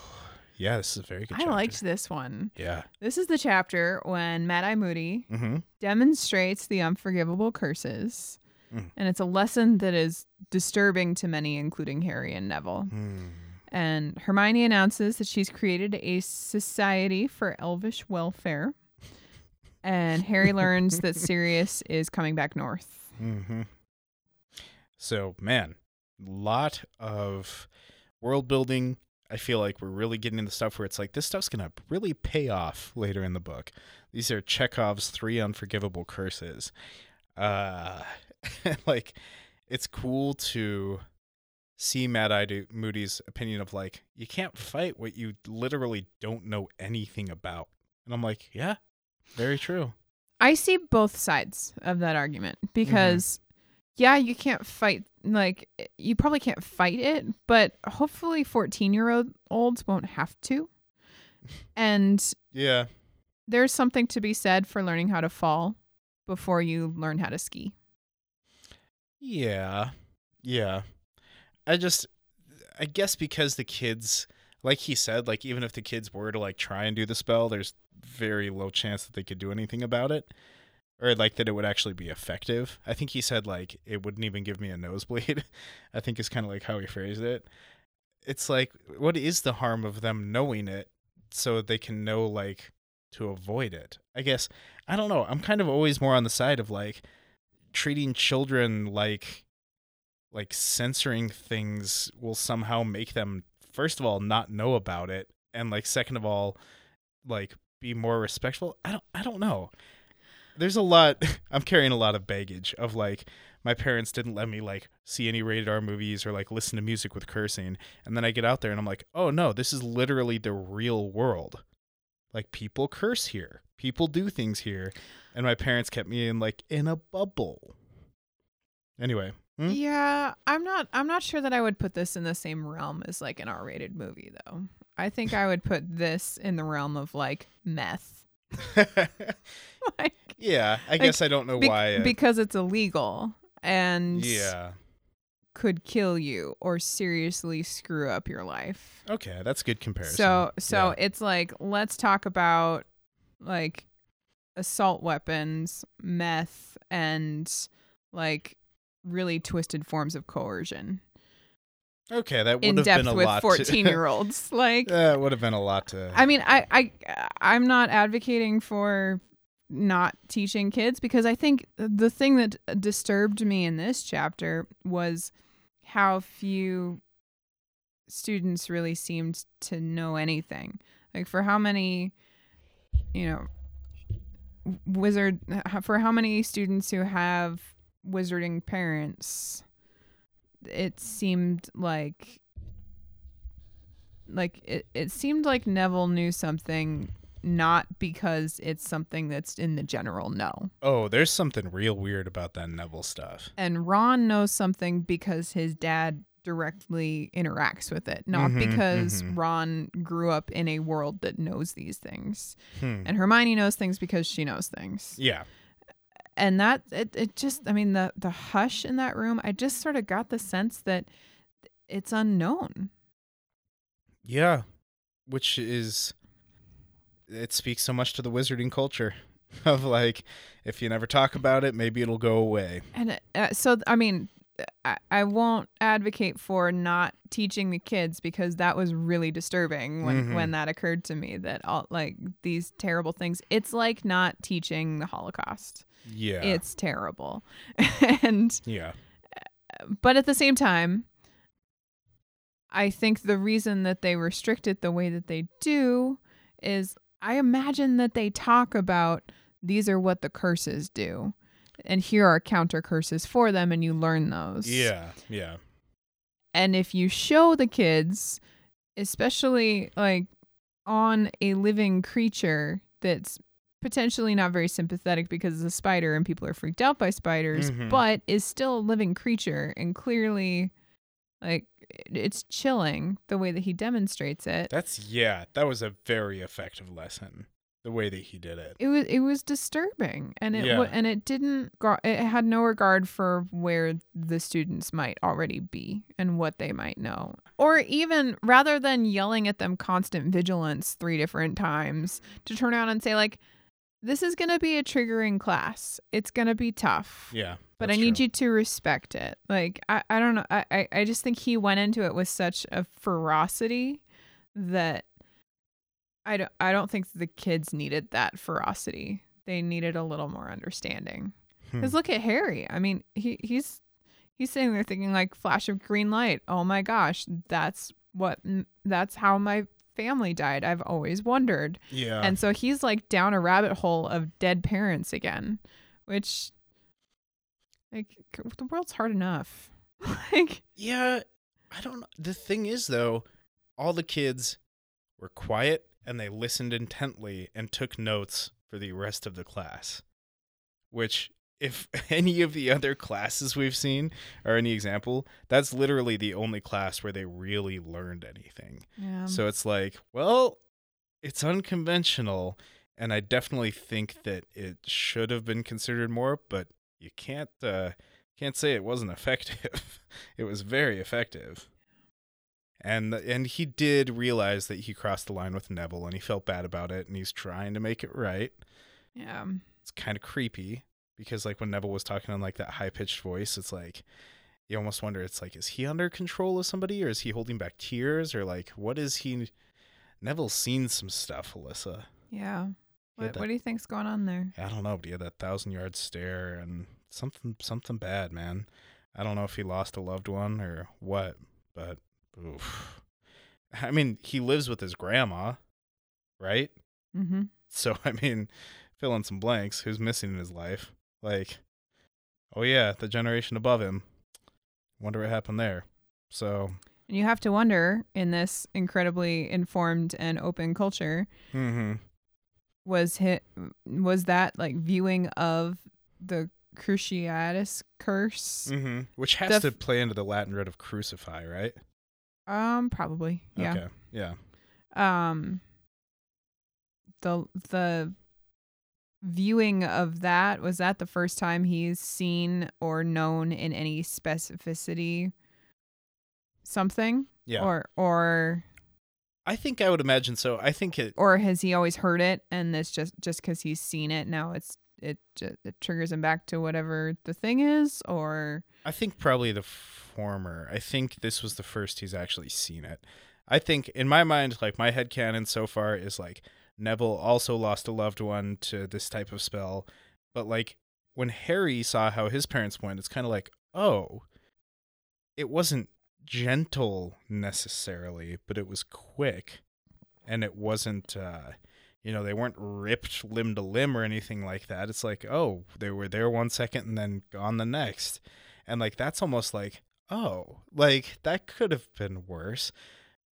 Yeah, this is a very good I chapter. liked this one. Yeah. This is the chapter when Mad Eye Moody Mm-hmm. demonstrates the unforgivable curses. Mm. And it's a lesson that is disturbing to many, including Harry and Neville. Hmm. And Hermione announces that she's created a society for elvish welfare. And Harry learns that Sirius is coming back north. Mm-hmm. So, man, lot of world building. I feel like we're really getting into stuff where it's like this stuff's gonna really pay off later in the book. These are Chekhov's three unforgivable curses. Uh, like it's cool to see Mad Eye Moody's opinion of like you can't fight what you literally don't know anything about, and I'm like, yeah, very true. I see both sides of that argument because, yeah, you can't fight, like, eh, you probably can't fight it, but hopefully 14-year-old olds won't have to. And Yeah, there's something to be said for learning how to fall before you learn how to ski. Yeah. Yeah. I just I guess because the kids like he said, like even if the kids were to like try and do the spell, there's very low chance that they could do anything about it. Or like that it would actually be effective. I think he said like it wouldn't even give me a nosebleed. I think is kind of like how he phrased it. It's like what is the harm of them knowing it so they can know like to avoid it? I guess I don't know. I'm kind of always more on the side of like treating children like like censoring things will somehow make them first of all not know about it and like second of all like be more respectful i don't i don't know there's a lot i'm carrying a lot of baggage of like my parents didn't let me like see any rated r movies or like listen to music with cursing and then i get out there and i'm like oh no this is literally the real world like people curse here people do things here and my parents kept me in like in a bubble anyway Hmm? Yeah, I'm not I'm not sure that I would put this in the same realm as like an R-rated movie though. I think I would put this in the realm of like meth. like yeah i guess i don't know bec- why uh, because it's illegal and yeah could kill you or seriously screw up your life. okay that's good comparison So so Yeah. it's like let's talk about like assault weapons, meth and like really twisted forms of coercion. Okay, that in would have been depth a with lot. 14 year olds. Like, That would have been a lot to. I mean, I, I, I'm not advocating for not teaching kids because I think the thing that disturbed me in this chapter was how few students really seemed to know anything. Like, for how many, you know, wizard, for how many students who have wizarding parents, it seemed like like it, it seemed like Neville knew something not because it's something that's in the general no. oh, there's something real weird about that Neville stuff. And Ron knows something because his dad directly interacts with it, not Mhm, because mhm. Ron grew up in a world that knows these things. Hmm. And Hermione knows things because she knows things. Yeah. and that it, it just i mean the the hush in that room i just sort of got the sense that it's unknown Yeah. Which is it speaks so much to the wizarding culture of like if you never talk about it, maybe it'll go away. and uh, so i mean I, I won't advocate for not teaching the kids because that was really disturbing when, Mhm. when that occurred to me that all like these terrible things it's like not teaching the holocaust Yeah. it's terrible and yeah. but at the same time i think the reason that they restrict it the way that they do is i imagine that they talk about these are what the curses do and here are counter curses for them and you learn those Yeah. Yeah. and if you show the kids especially like on a living creature that's potentially not very sympathetic because it's a spider and people are freaked out by spiders Mhm. but is still a living creature and clearly like it's chilling the way that he demonstrates it That's yeah, that was a very effective lesson. The way that he did it. it was it was disturbing and it Yeah. and it didn't it had no regard for where the students might already be and what they might know or even rather than yelling at them constant vigilance three different times to turn around and say like this is going to be a triggering class it's going to be tough Yeah. but I need you to respect it. Like I, I don't know. I, I, just think he went into it with such a ferocity that I don't I don't think the kids needed that ferocity. They needed a little more understanding. Hmm. Because look at Harry. I mean, he he's he's sitting there thinking like flash of green light. Oh my gosh, that's what that's how my family died. I've always wondered. Yeah. And so he's like down a rabbit hole of dead parents again, which like the world's hard enough. like Yeah, I don't know. The thing is, though, all the kids were quiet and they listened intently and took notes for the rest of the class. Which, if any of the other classes we've seen are any example, that's literally the only class where they really learned anything. yeah. so it's like, well, it's unconventional. And I definitely think that it should have been considered more, but you can't uh, can't say it wasn't effective. it was very effective. And and he did realize that he crossed the line with Neville and he felt bad about it and he's trying to make it right. yeah. It's kind of creepy because like when Neville was talking in like that high pitched voice, it's like you almost wonder it's like is he under control of somebody or is he holding back tears or like what is he Neville's seen some stuff, Alyssa. Yeah. What, that- what do you think's going on there? I don't know, but he had that thousand yard stare and something something bad, man. I don't know if he lost a loved one or what, but oof. I mean, he lives with his grandma, right? Mm-hmm. So I mean, fill in some blanks. Who's missing in his life? Like, oh yeah, the generation above him. Wonder what happened there. So, And you have to wonder in this incredibly informed and open culture, hmm was hit was that like viewing of the Cruciatus curse? hmm which has to play into the Latin root of crucify, right? Um, probably. Yeah. Okay. Yeah. um the the viewing of that was that the first time he's seen or known in any specificity something Yeah. or or I think I would imagine so. I think it. or has he always heard it and it's just just because he's seen it now it's it just it triggers him back to whatever the thing is or I think probably the former. I think this was the first he's actually seen it. I think in my mind, like my head canon so far is like Neville also lost a loved one to this type of spell, but like when Harry saw how his parents went, it's kind of like, oh, it wasn't gentle necessarily, but it was quick, and it wasn't. uh you know, they weren't ripped limb to limb or anything like that. It's like, oh, they were there one second and then gone the next. And like that's almost like, oh, like that could have been worse.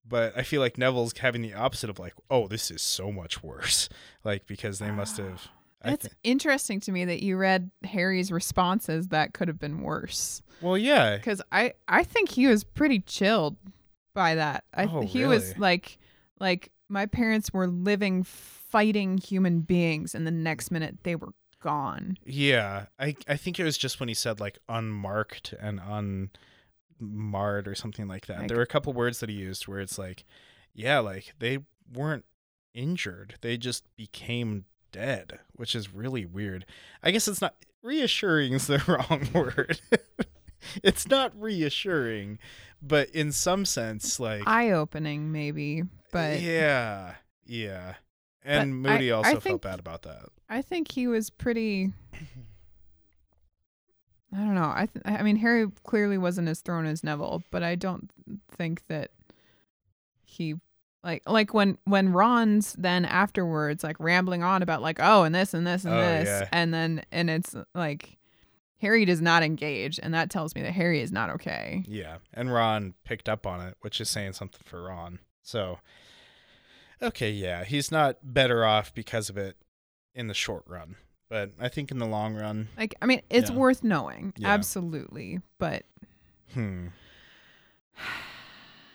But I feel like Neville's having the opposite of like, oh, this is so much worse. Like because they must have It's thi- interesting to me that you read Harry's responses that could have been worse. well, yeah. Because I, I think he was pretty chilled by that. I Oh, he was like like my parents were living fighting human beings and the next minute they were gone. Yeah. I I think it was just when he said like unmarked and unmarred or something like that. Like- there were a couple words that he used where it's like, yeah, like they weren't injured. They just became dead, which is really weird. I guess it's not reassuring is the wrong word. it's not reassuring, but in some sense like Eye opening maybe, but yeah, yeah. And I- Moody I also think- felt bad about that. I think he was pretty. I don't know. I th- I mean, Harry clearly wasn't as thrown as Neville, but I don't think that he like like when when Ron's then afterwards like rambling on about like oh and this and this and Oh, this yeah. and then and it's like Harry does not engage and that tells me that Harry is not okay. Yeah, and Ron picked up on it, which is saying something for Ron. So, okay, yeah, he's not better off because of it in the short run, but I think in the long run, Like I mean, it's Yeah. worth knowing, Yeah. absolutely, but hmm.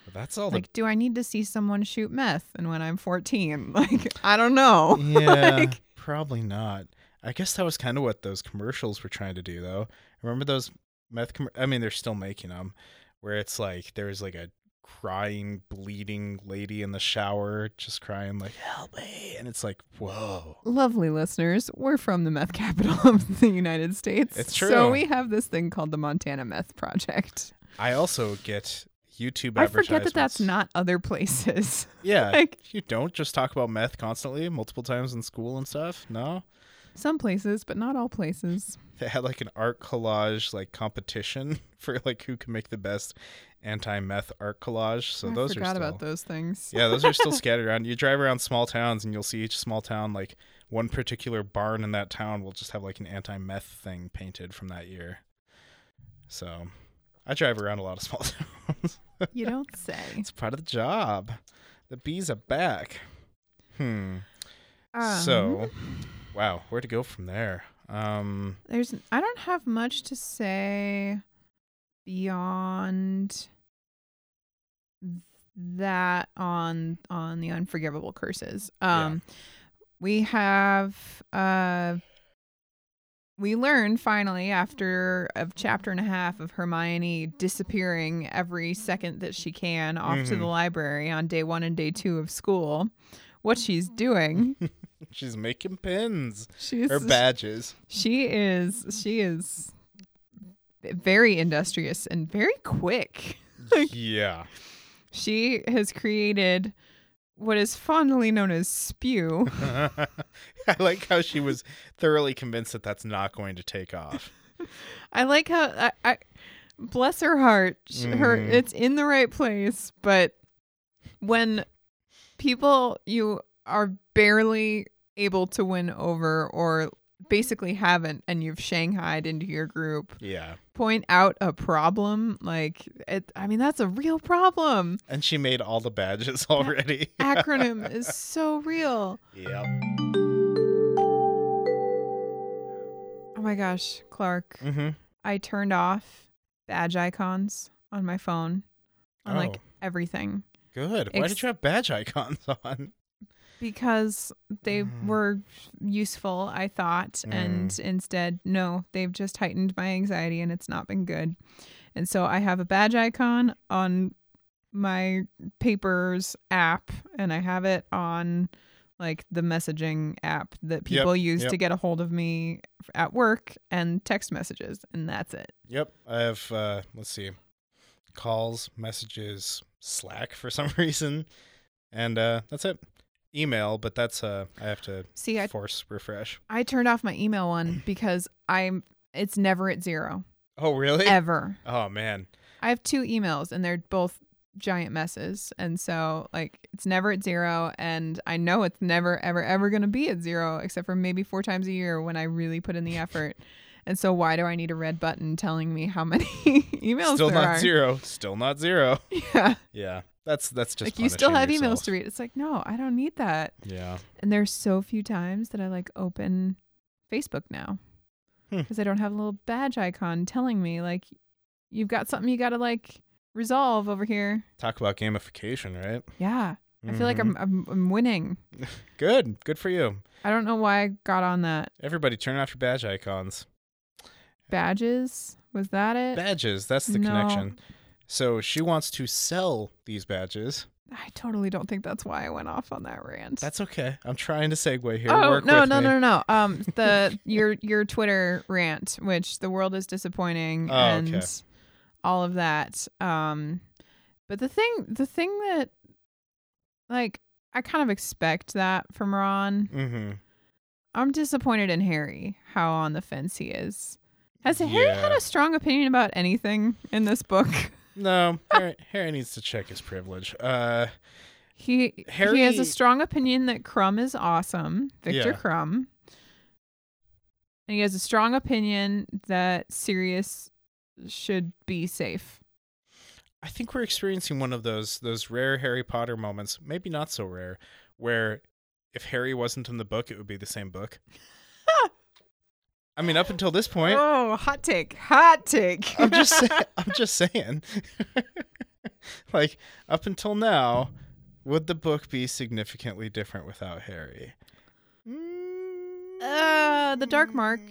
But that's all the like do I need to see someone shoot meth and when I'm 14? Like I don't know. yeah, Like- probably not. I guess that was kind of what those commercials were trying to do, though. Remember those meth? Com- I mean, they're still making them, where it's like there's like a crying, bleeding lady in the shower, just crying like "Help me!" and it's like, whoa. Lovely listeners, we're from the meth capital of the United States. It's true. So we have this thing called the Montana Meth Project. I also get YouTube I forget that that's not other places. Yeah, like you don't just talk about meth constantly, multiple times in school and stuff. No, some places, but not all places. They had like an art collage like competition for like who can make the best anti-meth art collage. So I those forgot are still about those things. yeah, those are still scattered around. You drive around small towns and you'll see each small town like one particular barn in that town will just have like an anti-meth thing painted from that year. So, I drive around a lot of small towns. You don't say. it's part of the job. The bees are back. Hmm. Um, so, wow, where to go from there? Um, there's I don't have much to say beyond that on on the unforgivable curses. Yeah. Um we have uh we learn finally after a chapter and a half of Hermione disappearing every second that she can off to the Mhm. library on day 1 and day 2 of school what she's doing. she's making pins She's or badges. she is she is very industrious and very quick. Like- yeah. She has created what is fondly known as spew. I like how she was thoroughly convinced that that's not going to take off. I like how I, I bless her heart. sh- Her Mhm. it's in the right place, but when people you are barely able to win over or basically haven't and you've shanghaied into your group Yeah. point out a problem like it i mean that's a real problem And she made all the badges already. acronym is so real yep. oh my gosh clark Mm-hmm. i turned off badge icons on my phone on like Oh. everything Good. Why Ex- did you have badge icons on? Because they Mm. were useful i thought and instead no they've just heightened my anxiety and it's not been good and so i have a badge icon on my papers app and i have it on like the messaging app that people use yep. to get a hold of me at work and text messages, and that's it. Yep. I have uh let's see. Calls, messages, Slack for some reason. And uh that's it. Email, but that's uh I have to See, I force refresh. I turned off my email one because I'm it's never at zero Oh really? ever. Oh man. I have two emails and they're both giant messes. And so like it's never at zero and I know it's never ever ever going to be at zero except for maybe four times a year when I really put in the effort. and so why do I need a red button telling me how many emails Still not are? zero. Still not zero. Yeah. Yeah. That's that's just like you still have punishing emails to read. It's like, no, I don't need that. Yeah. And there's so few times that I like open Facebook now Hmm. because I don't have a little badge icon telling me like you've got something you got to like resolve over here. Talk about gamification, right? Yeah. I feel like Mhm. I'm, I'm I'm winning. good. Good for you. I don't know why I got on that. Everybody turn off your badge icons. Badges? Was that it? Badges, that's the No. connection. So she wants to sell these badges. I totally don't think that's why I went off on that rant. That's okay. I'm trying to segue here. oh Work no with no no no no um the your your Twitter rant which the world is disappointing Oh, and okay. all of that um but the thing the thing that like I kind of expect that from Ron Mm-hmm. I'm disappointed in Harry how on the fence he is has Harry had a strong opinion about anything in this book No, Harry, Harry needs to check his privilege. Uh, he he has a strong opinion that Krum is awesome Victor Yeah. Krum and he has a strong opinion that Sirius should be safe. I think we're experiencing one of those those rare Harry Potter moments, maybe not so rare, where if Harry wasn't in the book, it would be the same book. I mean, up until this point, Oh, hot take. Hot take. I'm just say- I'm just saying. like up until now, would the book be significantly different without Harry? Mm, uh the Dark Mark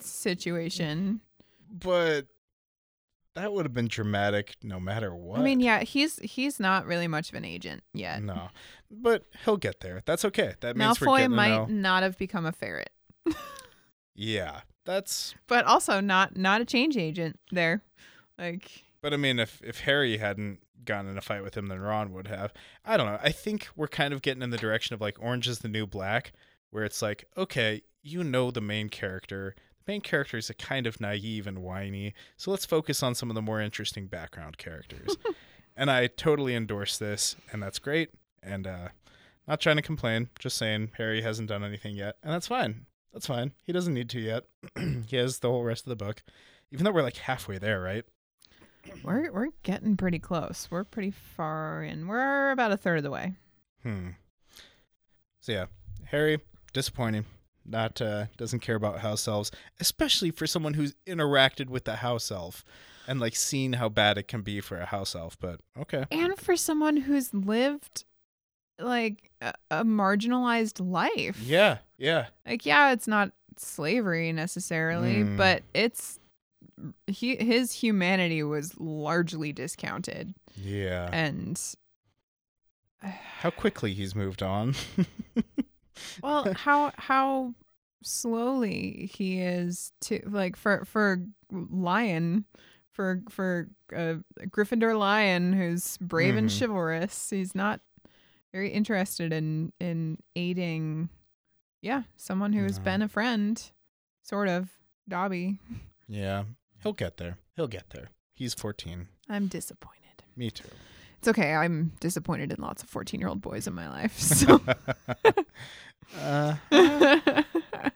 situation. But that would have been dramatic no matter what. I mean, yeah, he's he's not really much of an agent yet. No. But he'll get there. That's okay. That means we're Malfoy might know. not have become a ferret, Yeah. That's but also not not a change agent there. Like but I mean if if Harry hadn't gotten in a fight with him then Ron would have. I don't know. I think we're kind of getting in the direction of like Orange is the New Black where it's like, okay, you know the main character. The main character is a kind of naive and whiny. So let's focus on some of the more interesting background characters. and I totally endorse this and that's great. And uh not trying to complain, just saying Harry hasn't done anything yet. And that's fine. That's fine. He doesn't need to yet. he has the whole rest of the book. Even though we're like halfway there, right? we're we're getting pretty close. We're pretty far in. We're about a third of the way. Hmm. So yeah, Harry, disappointing. Not uh doesn't care about house elves, especially for someone who's interacted with the house elf and like seen how bad it can be for a house elf, but okay. And for someone who's lived like a, a marginalized life. Yeah, yeah. like yeah it's not slavery necessarily Mm. but it's he his humanity was largely discounted Yeah. and How quickly he's moved on. well how how slowly he is to like for for lion for for a Gryffindor lion who's brave and Mhm. chivalrous he's not very interested in in aiding yeah someone who has No. been a friend sort of Dobby yeah. He'll get there. He'll get there. He's 14. I'm disappointed. Me too. It's okay. I'm disappointed in lots of 14 year old boys in my life. So uh,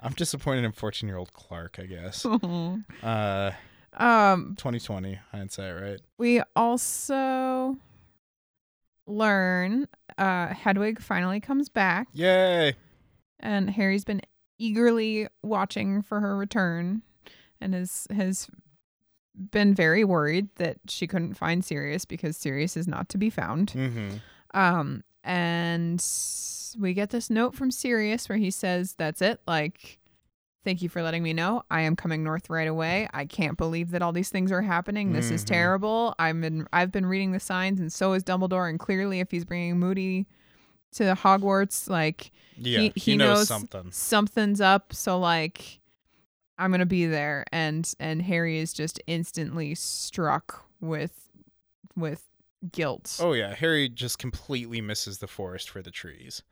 I'm disappointed in 14 year old Clark, I guess. um, Uh, 2020 hindsight, right? we also learn uh, Hedwig finally comes back, Yay! And Harry's been eagerly watching for her return, and has has been very worried that she couldn't find Sirius because Sirius is not to be found. Mm-hmm. Um, and we get this note from Sirius where he says, That's it. Like, thank you for letting me know. I am coming north right away. I can't believe that all these things are happening. This is Mhm. terrible. I'm in, I've been reading the signs, and so is Dumbledore. And clearly, if he's bringing Moody to Hogwarts. Like Yeah, He- he, he knows, knows- something. something's up, so like I'm gonna be there. And and Harry is just instantly struck with with guilt. Oh yeah, Harry just completely misses the forest for the trees.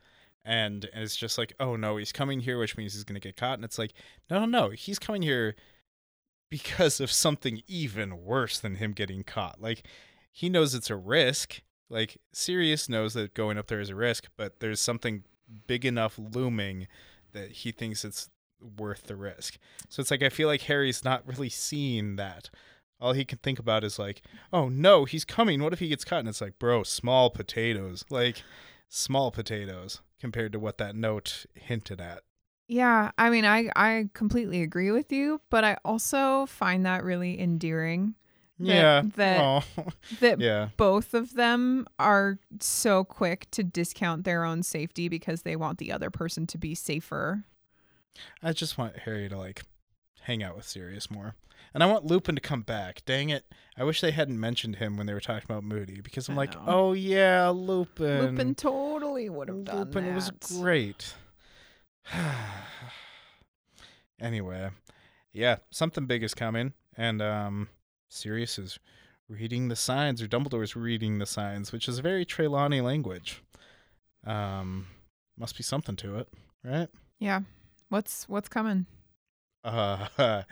And, and it's just like, oh no, he's coming here, which means he's gonna get caught. And it's like, no, no, no, he's coming here because of something even worse than him getting caught. Like, he knows it's a risk. Like, Sirius knows that going up there is a risk, but there's something big enough looming that he thinks it's worth the risk. So it's like I feel like Harry's not really seeing that. All he can think about is like, oh no, he's coming. What if he gets caught? And it's like, bro, small potatoes. Like small potatoes compared to what that note hinted at. Yeah, I mean, I I completely agree with you, but I also find that really endearing. That- yeah. that-. That yeah. both of them are so quick to discount their own safety because they want the other person to be safer. I just want Harry to like hang out with Sirius more. And I want Lupin to come back. Dang it. I wish they hadn't mentioned him when they were talking about Moody because I'm I like, know. oh yeah, Lupin. Lupin totally would have done Lupin, that. was great. anyway, yeah, something big is coming, and um, Sirius is reading the signs, or Dumbledore is reading the signs, which is a very Trelawney language. Um, must be something to it, right? Yeah. What's what's coming? Uh,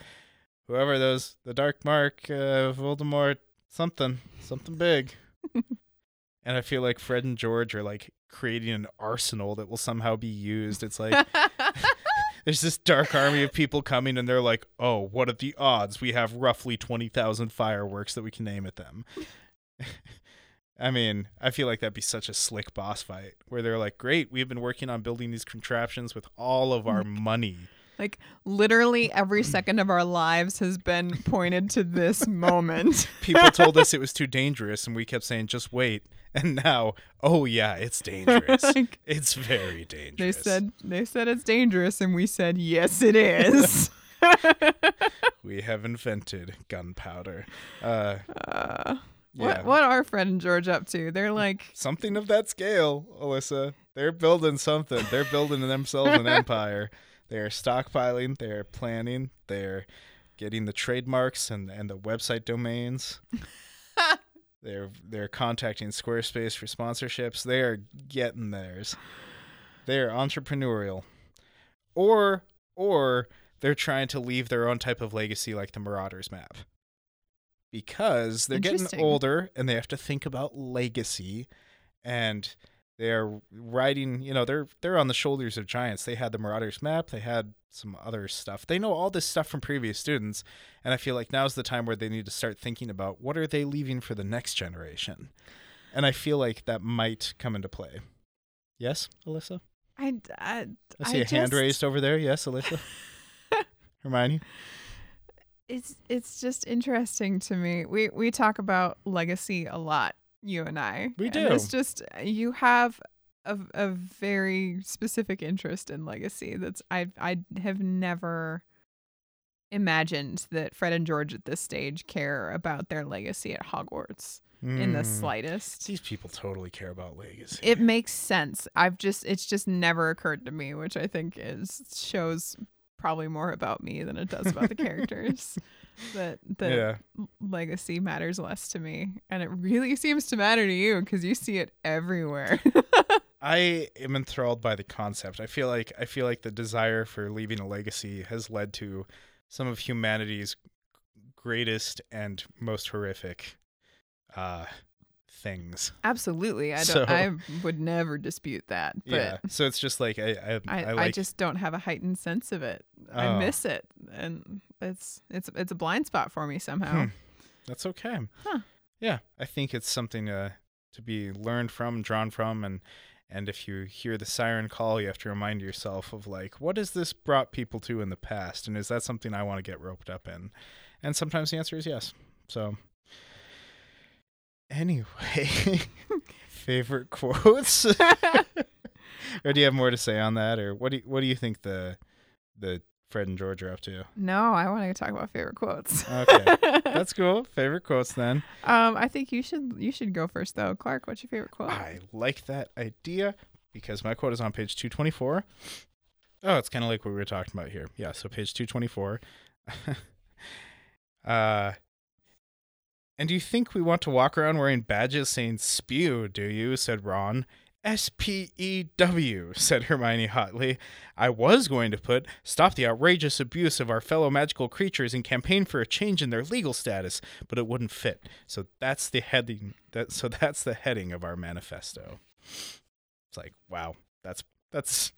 whoever those, the Dark Mark, uh, Voldemort, something, something big. and I feel like Fred and George are like creating an arsenal that will somehow be used. It's like there's this dark army of people coming, and they're like, "Oh, what are the odds? We have roughly twenty thousand fireworks that we can aim at them." I mean, I feel like that'd be such a slick boss fight where they're like, "Great, we've been working on building these contraptions with all of our money." like literally every second of our lives has been pointed to this moment. People told us it was too dangerous, and we kept saying, "Just wait." And now, oh yeah, it's dangerous. It's very dangerous they said they said it's dangerous and we said yes it is. we have invented gunpowder. Uh, Uh, yeah. What what are Fred and George up to? They're like something of that scale, Alyssa. They're building something. They're building themselves an empire. They're stockpiling. They're planning. They're getting the trademarks and, and the website domains. They're they're contacting Squarespace for sponsorships. They are getting theirs. They're entrepreneurial, or or they're trying to leave their own type of legacy, like the Marauders map, because they're getting older and they have to think about legacy, and they're riding. You know, they're they're on the shoulders of giants. They had the Marauders map. They had some other stuff. They know all this stuff from previous students, and I feel like now's the time where they need to start thinking about what are they leaving for the next generation, and I feel like that might come into play. Yes, Alyssa. I, I, I see I a hand raised over there. Yes, Alyssa. Hermione. It's it's just interesting to me. We we talk about legacy a lot, you and I. We And do. It's just you have a, a very specific interest in legacy. That's I I have never imagined that Fred and George at this stage care about their legacy at Hogwarts in the Mm. slightest. These people totally care about legacy. It makes sense. I've just it's just never occurred to me, which I think is shows probably more about me than it does about the characters. That that yeah. legacy matters less to me, and it really seems to matter to you because you see it everywhere. I am enthralled by the concept. I feel like I feel like the desire for leaving a legacy has led to some of humanity's greatest and most horrific uh things. Absolutely, I don't. So- I would never dispute that. But yeah. So it's just like I I, I, I I, just don't have a heightened sense of it. I Oh. miss it, and it's it's it's a blind spot for me somehow. Hmm. That's okay. Huh. Yeah, I think it's something to to be learned from, drawn from, and and if you hear the siren call, you have to remind yourself of like, what has this brought people to in the past, and is that something I want to get roped up in? And sometimes the answer is yes. So, anyway, favorite quotes, or do you have more to say on that, or what do you, what do you think the the Fred and George are up to? No, I want to talk about favorite quotes. Okay. That's cool. Favorite quotes then. um, I think you should you should go first though. Clark, what's your favorite quote? I like that idea. because my quote is on page 224. Oh, it's kind of like what we were talking about here. Yeah, so page 224. uh, and do you think we want to walk around wearing badges saying spew, do you? said Ron. S P E W, said Hermione hotly. I was going to put stop the outrageous abuse of our fellow magical creatures and campaign for a change in their legal status, but it wouldn't fit. So that's the heading that so that's the heading of our manifesto. It's like, wow, that's that's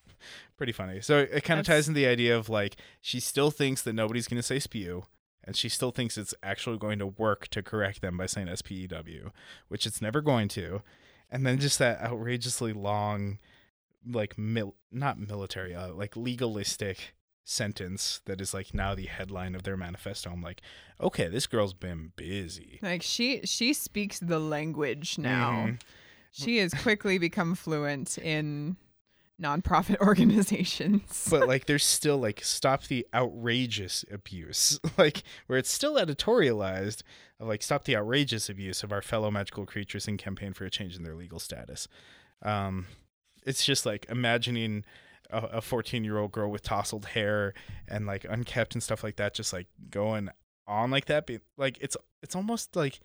pretty funny. So it kind of ties in the idea of like she still thinks that nobody's going to say spew and she still thinks it's actually going to work to correct them by saying S P E W, which it's never going to and then just that outrageously long like mil- not military uh, like legalistic sentence that is like now the headline of their manifesto i'm like okay this girl's been busy Like she she speaks the language now. Mhm. She has quickly become fluent in nonprofit organizations. but like there's still like stop the outrageous abuse like where it's still editorialized of like stop the outrageous abuse of our fellow magical creatures and campaign for a change in their legal status um it's just like imagining a 14 year old girl with tousled hair and like unkept and stuff like that just like going on like that be like it's it's almost like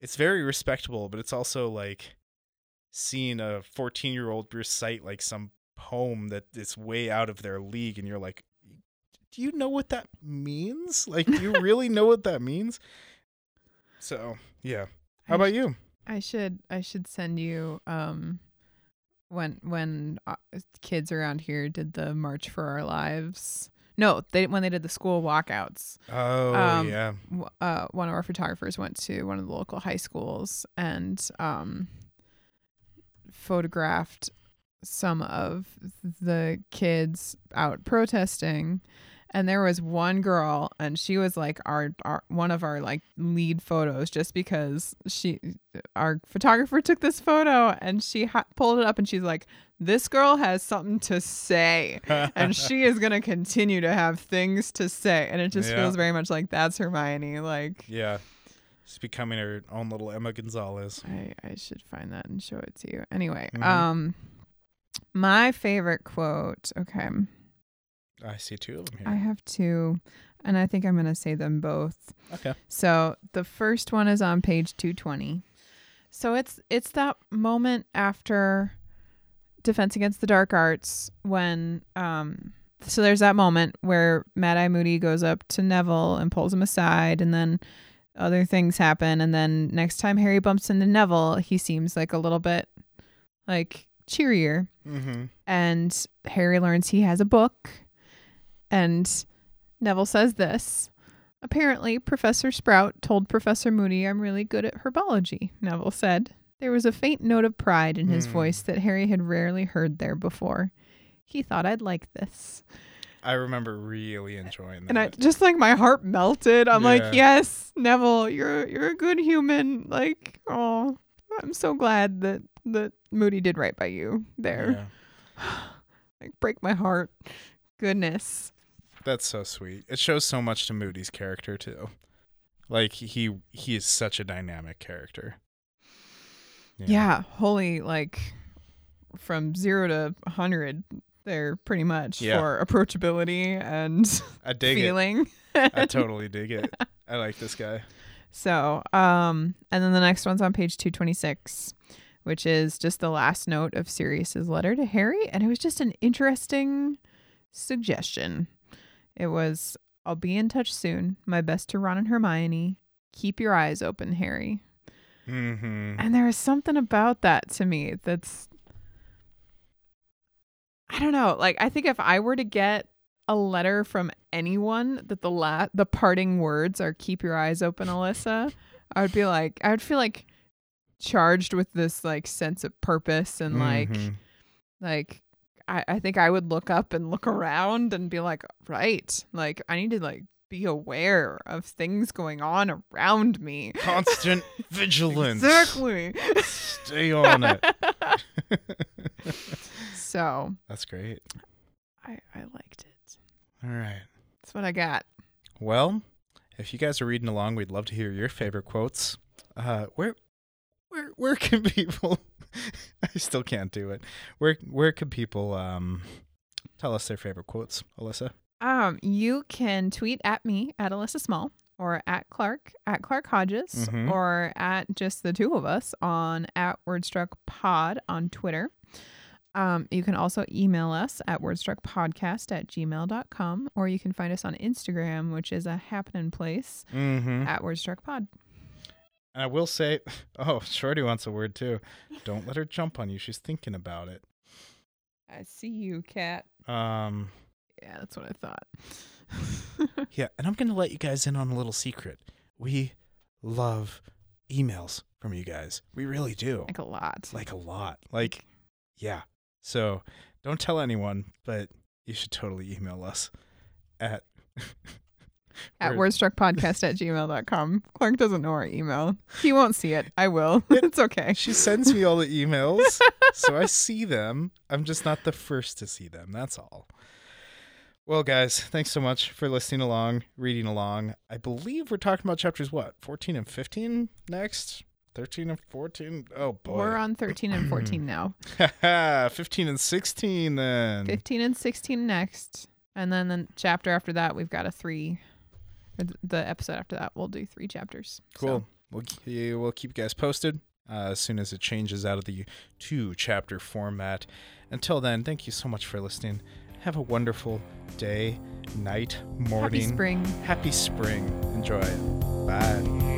it's very respectable but it's also like seeing a 14 year old recite like some poem that is way out of their league and you're like do you know what that means? Like do you really know what that means? So yeah. How about you? I should I should send you um when when uh, kids around here did the March for Our Lives. No, they when they did the school walkouts. oh Um, yeah. w- Uh, one of our photographers went to one of the local high schools and um photographed some of the kids out protesting and there was one girl and she was like our, our one of our like lead photos just because she our photographer took this photo and she ha- pulled it up and she's like this girl has something to say and she is going to continue to have things to say and it just Yeah. feels very much like that's hermione like yeah she's becoming her own little emma gonzalez I, I should find that and show it to you. Anyway, Mhm. um my favorite quote. Okay. i see two of them here. I have two and I think I'm going to say them both. okay So, the first one is on page 220. So it's it's that moment after Defense Against the Dark Arts when um so there's that moment where Mad Eye Moody goes up to Neville and pulls him aside and then other things happen and then next time Harry bumps into Neville, he seems like a little bit like cheerier mm-hmm and Harry learns he has a book. And Neville says this. Apparently, Professor Sprout told Professor Moody I'm really good at herbology, Neville said. There was a faint note of pride in his Hmm. voice that Harry had rarely heard there before. He thought I'd like this. i remember really enjoying that And I just like my heart melted. I'm Yeah. like, "Yes, Neville, you're you're a good human." Like, oh, I'm so glad that that Moody did right by you there. Yeah. like break my heart. Goodness. That's so sweet. It shows so much to Moody's character too. Like he he is such a dynamic character. Yeah. holy like from 0 to 100 there pretty much Yeah. for approachability and I dig feeling. it. I totally dig it. I like this guy. So, um, and then the next one's on page 226, which is just the last note of Sirius's letter to Harry. And it was just an interesting suggestion. It was, I'll be in touch soon. My best to Ron and Hermione. Keep your eyes open, Harry. Mm-hmm. And there is something about that to me that's, I don't know. Like, I think if I were to get a letter from anyone that the la- the parting words are "Keep your eyes open, Alyssa," I would be like, I would feel like charged with this like sense of purpose and like, Mhm. like. I, I think I would look up and look around and be like, right, like I need to like be aware of things going on around me. constant vigilance. Exactly. Stay on it. so That's great. I, I liked it. All right. That's what I got. Well, if you guys are reading along, we'd love to hear your favorite quotes. Uh, where, where, where can people? I still can't do it. Where where could people um tell us their favorite quotes, Alyssa? Um, you can tweet at me at Alyssa Small or at Clark at Clark Hodges Mhm. or at just the two of us on at Wordstruck Pod on Twitter. Um, you can also email us at wordstruckpodcast at gmail.com or you can find us on Instagram, which is a happening place Mm-hmm. at wordstruckpod. And I will say, oh, Shorty wants a word too. Don't let her jump on you. She's thinking about it. I see you, cat. Um, Yeah, that's what I thought. yeah, and I'm gonna let you guys in on a little secret. We love emails from you guys. We really do. like a lot. Like a lot. Like, yeah. So don't tell anyone, but you should totally email us at at wordstruckpodcast at gmail.com. Clark doesn't know our email. He won't see it. I will. it's okay. She sends me all the emails, so I see them. I'm just not the first to see them. That's all. Well, guys, thanks so much for listening along, reading along. I believe we're talking about chapters what, 14 and 15 next? 13 and 14? Oh boy. We're on 13 and 14 now. 15 and 16 then. 15 and 16 next. And then the chapter after that, we've got a three. The episode after that, we'll do three chapters. So, Cool. We'll, we'll keep you guys posted uh, as soon as it changes out of the two chapter format. Until then, thank you so much for listening. Have a wonderful day, night, morning. happy spring. Happy spring. Enjoy it. Bye.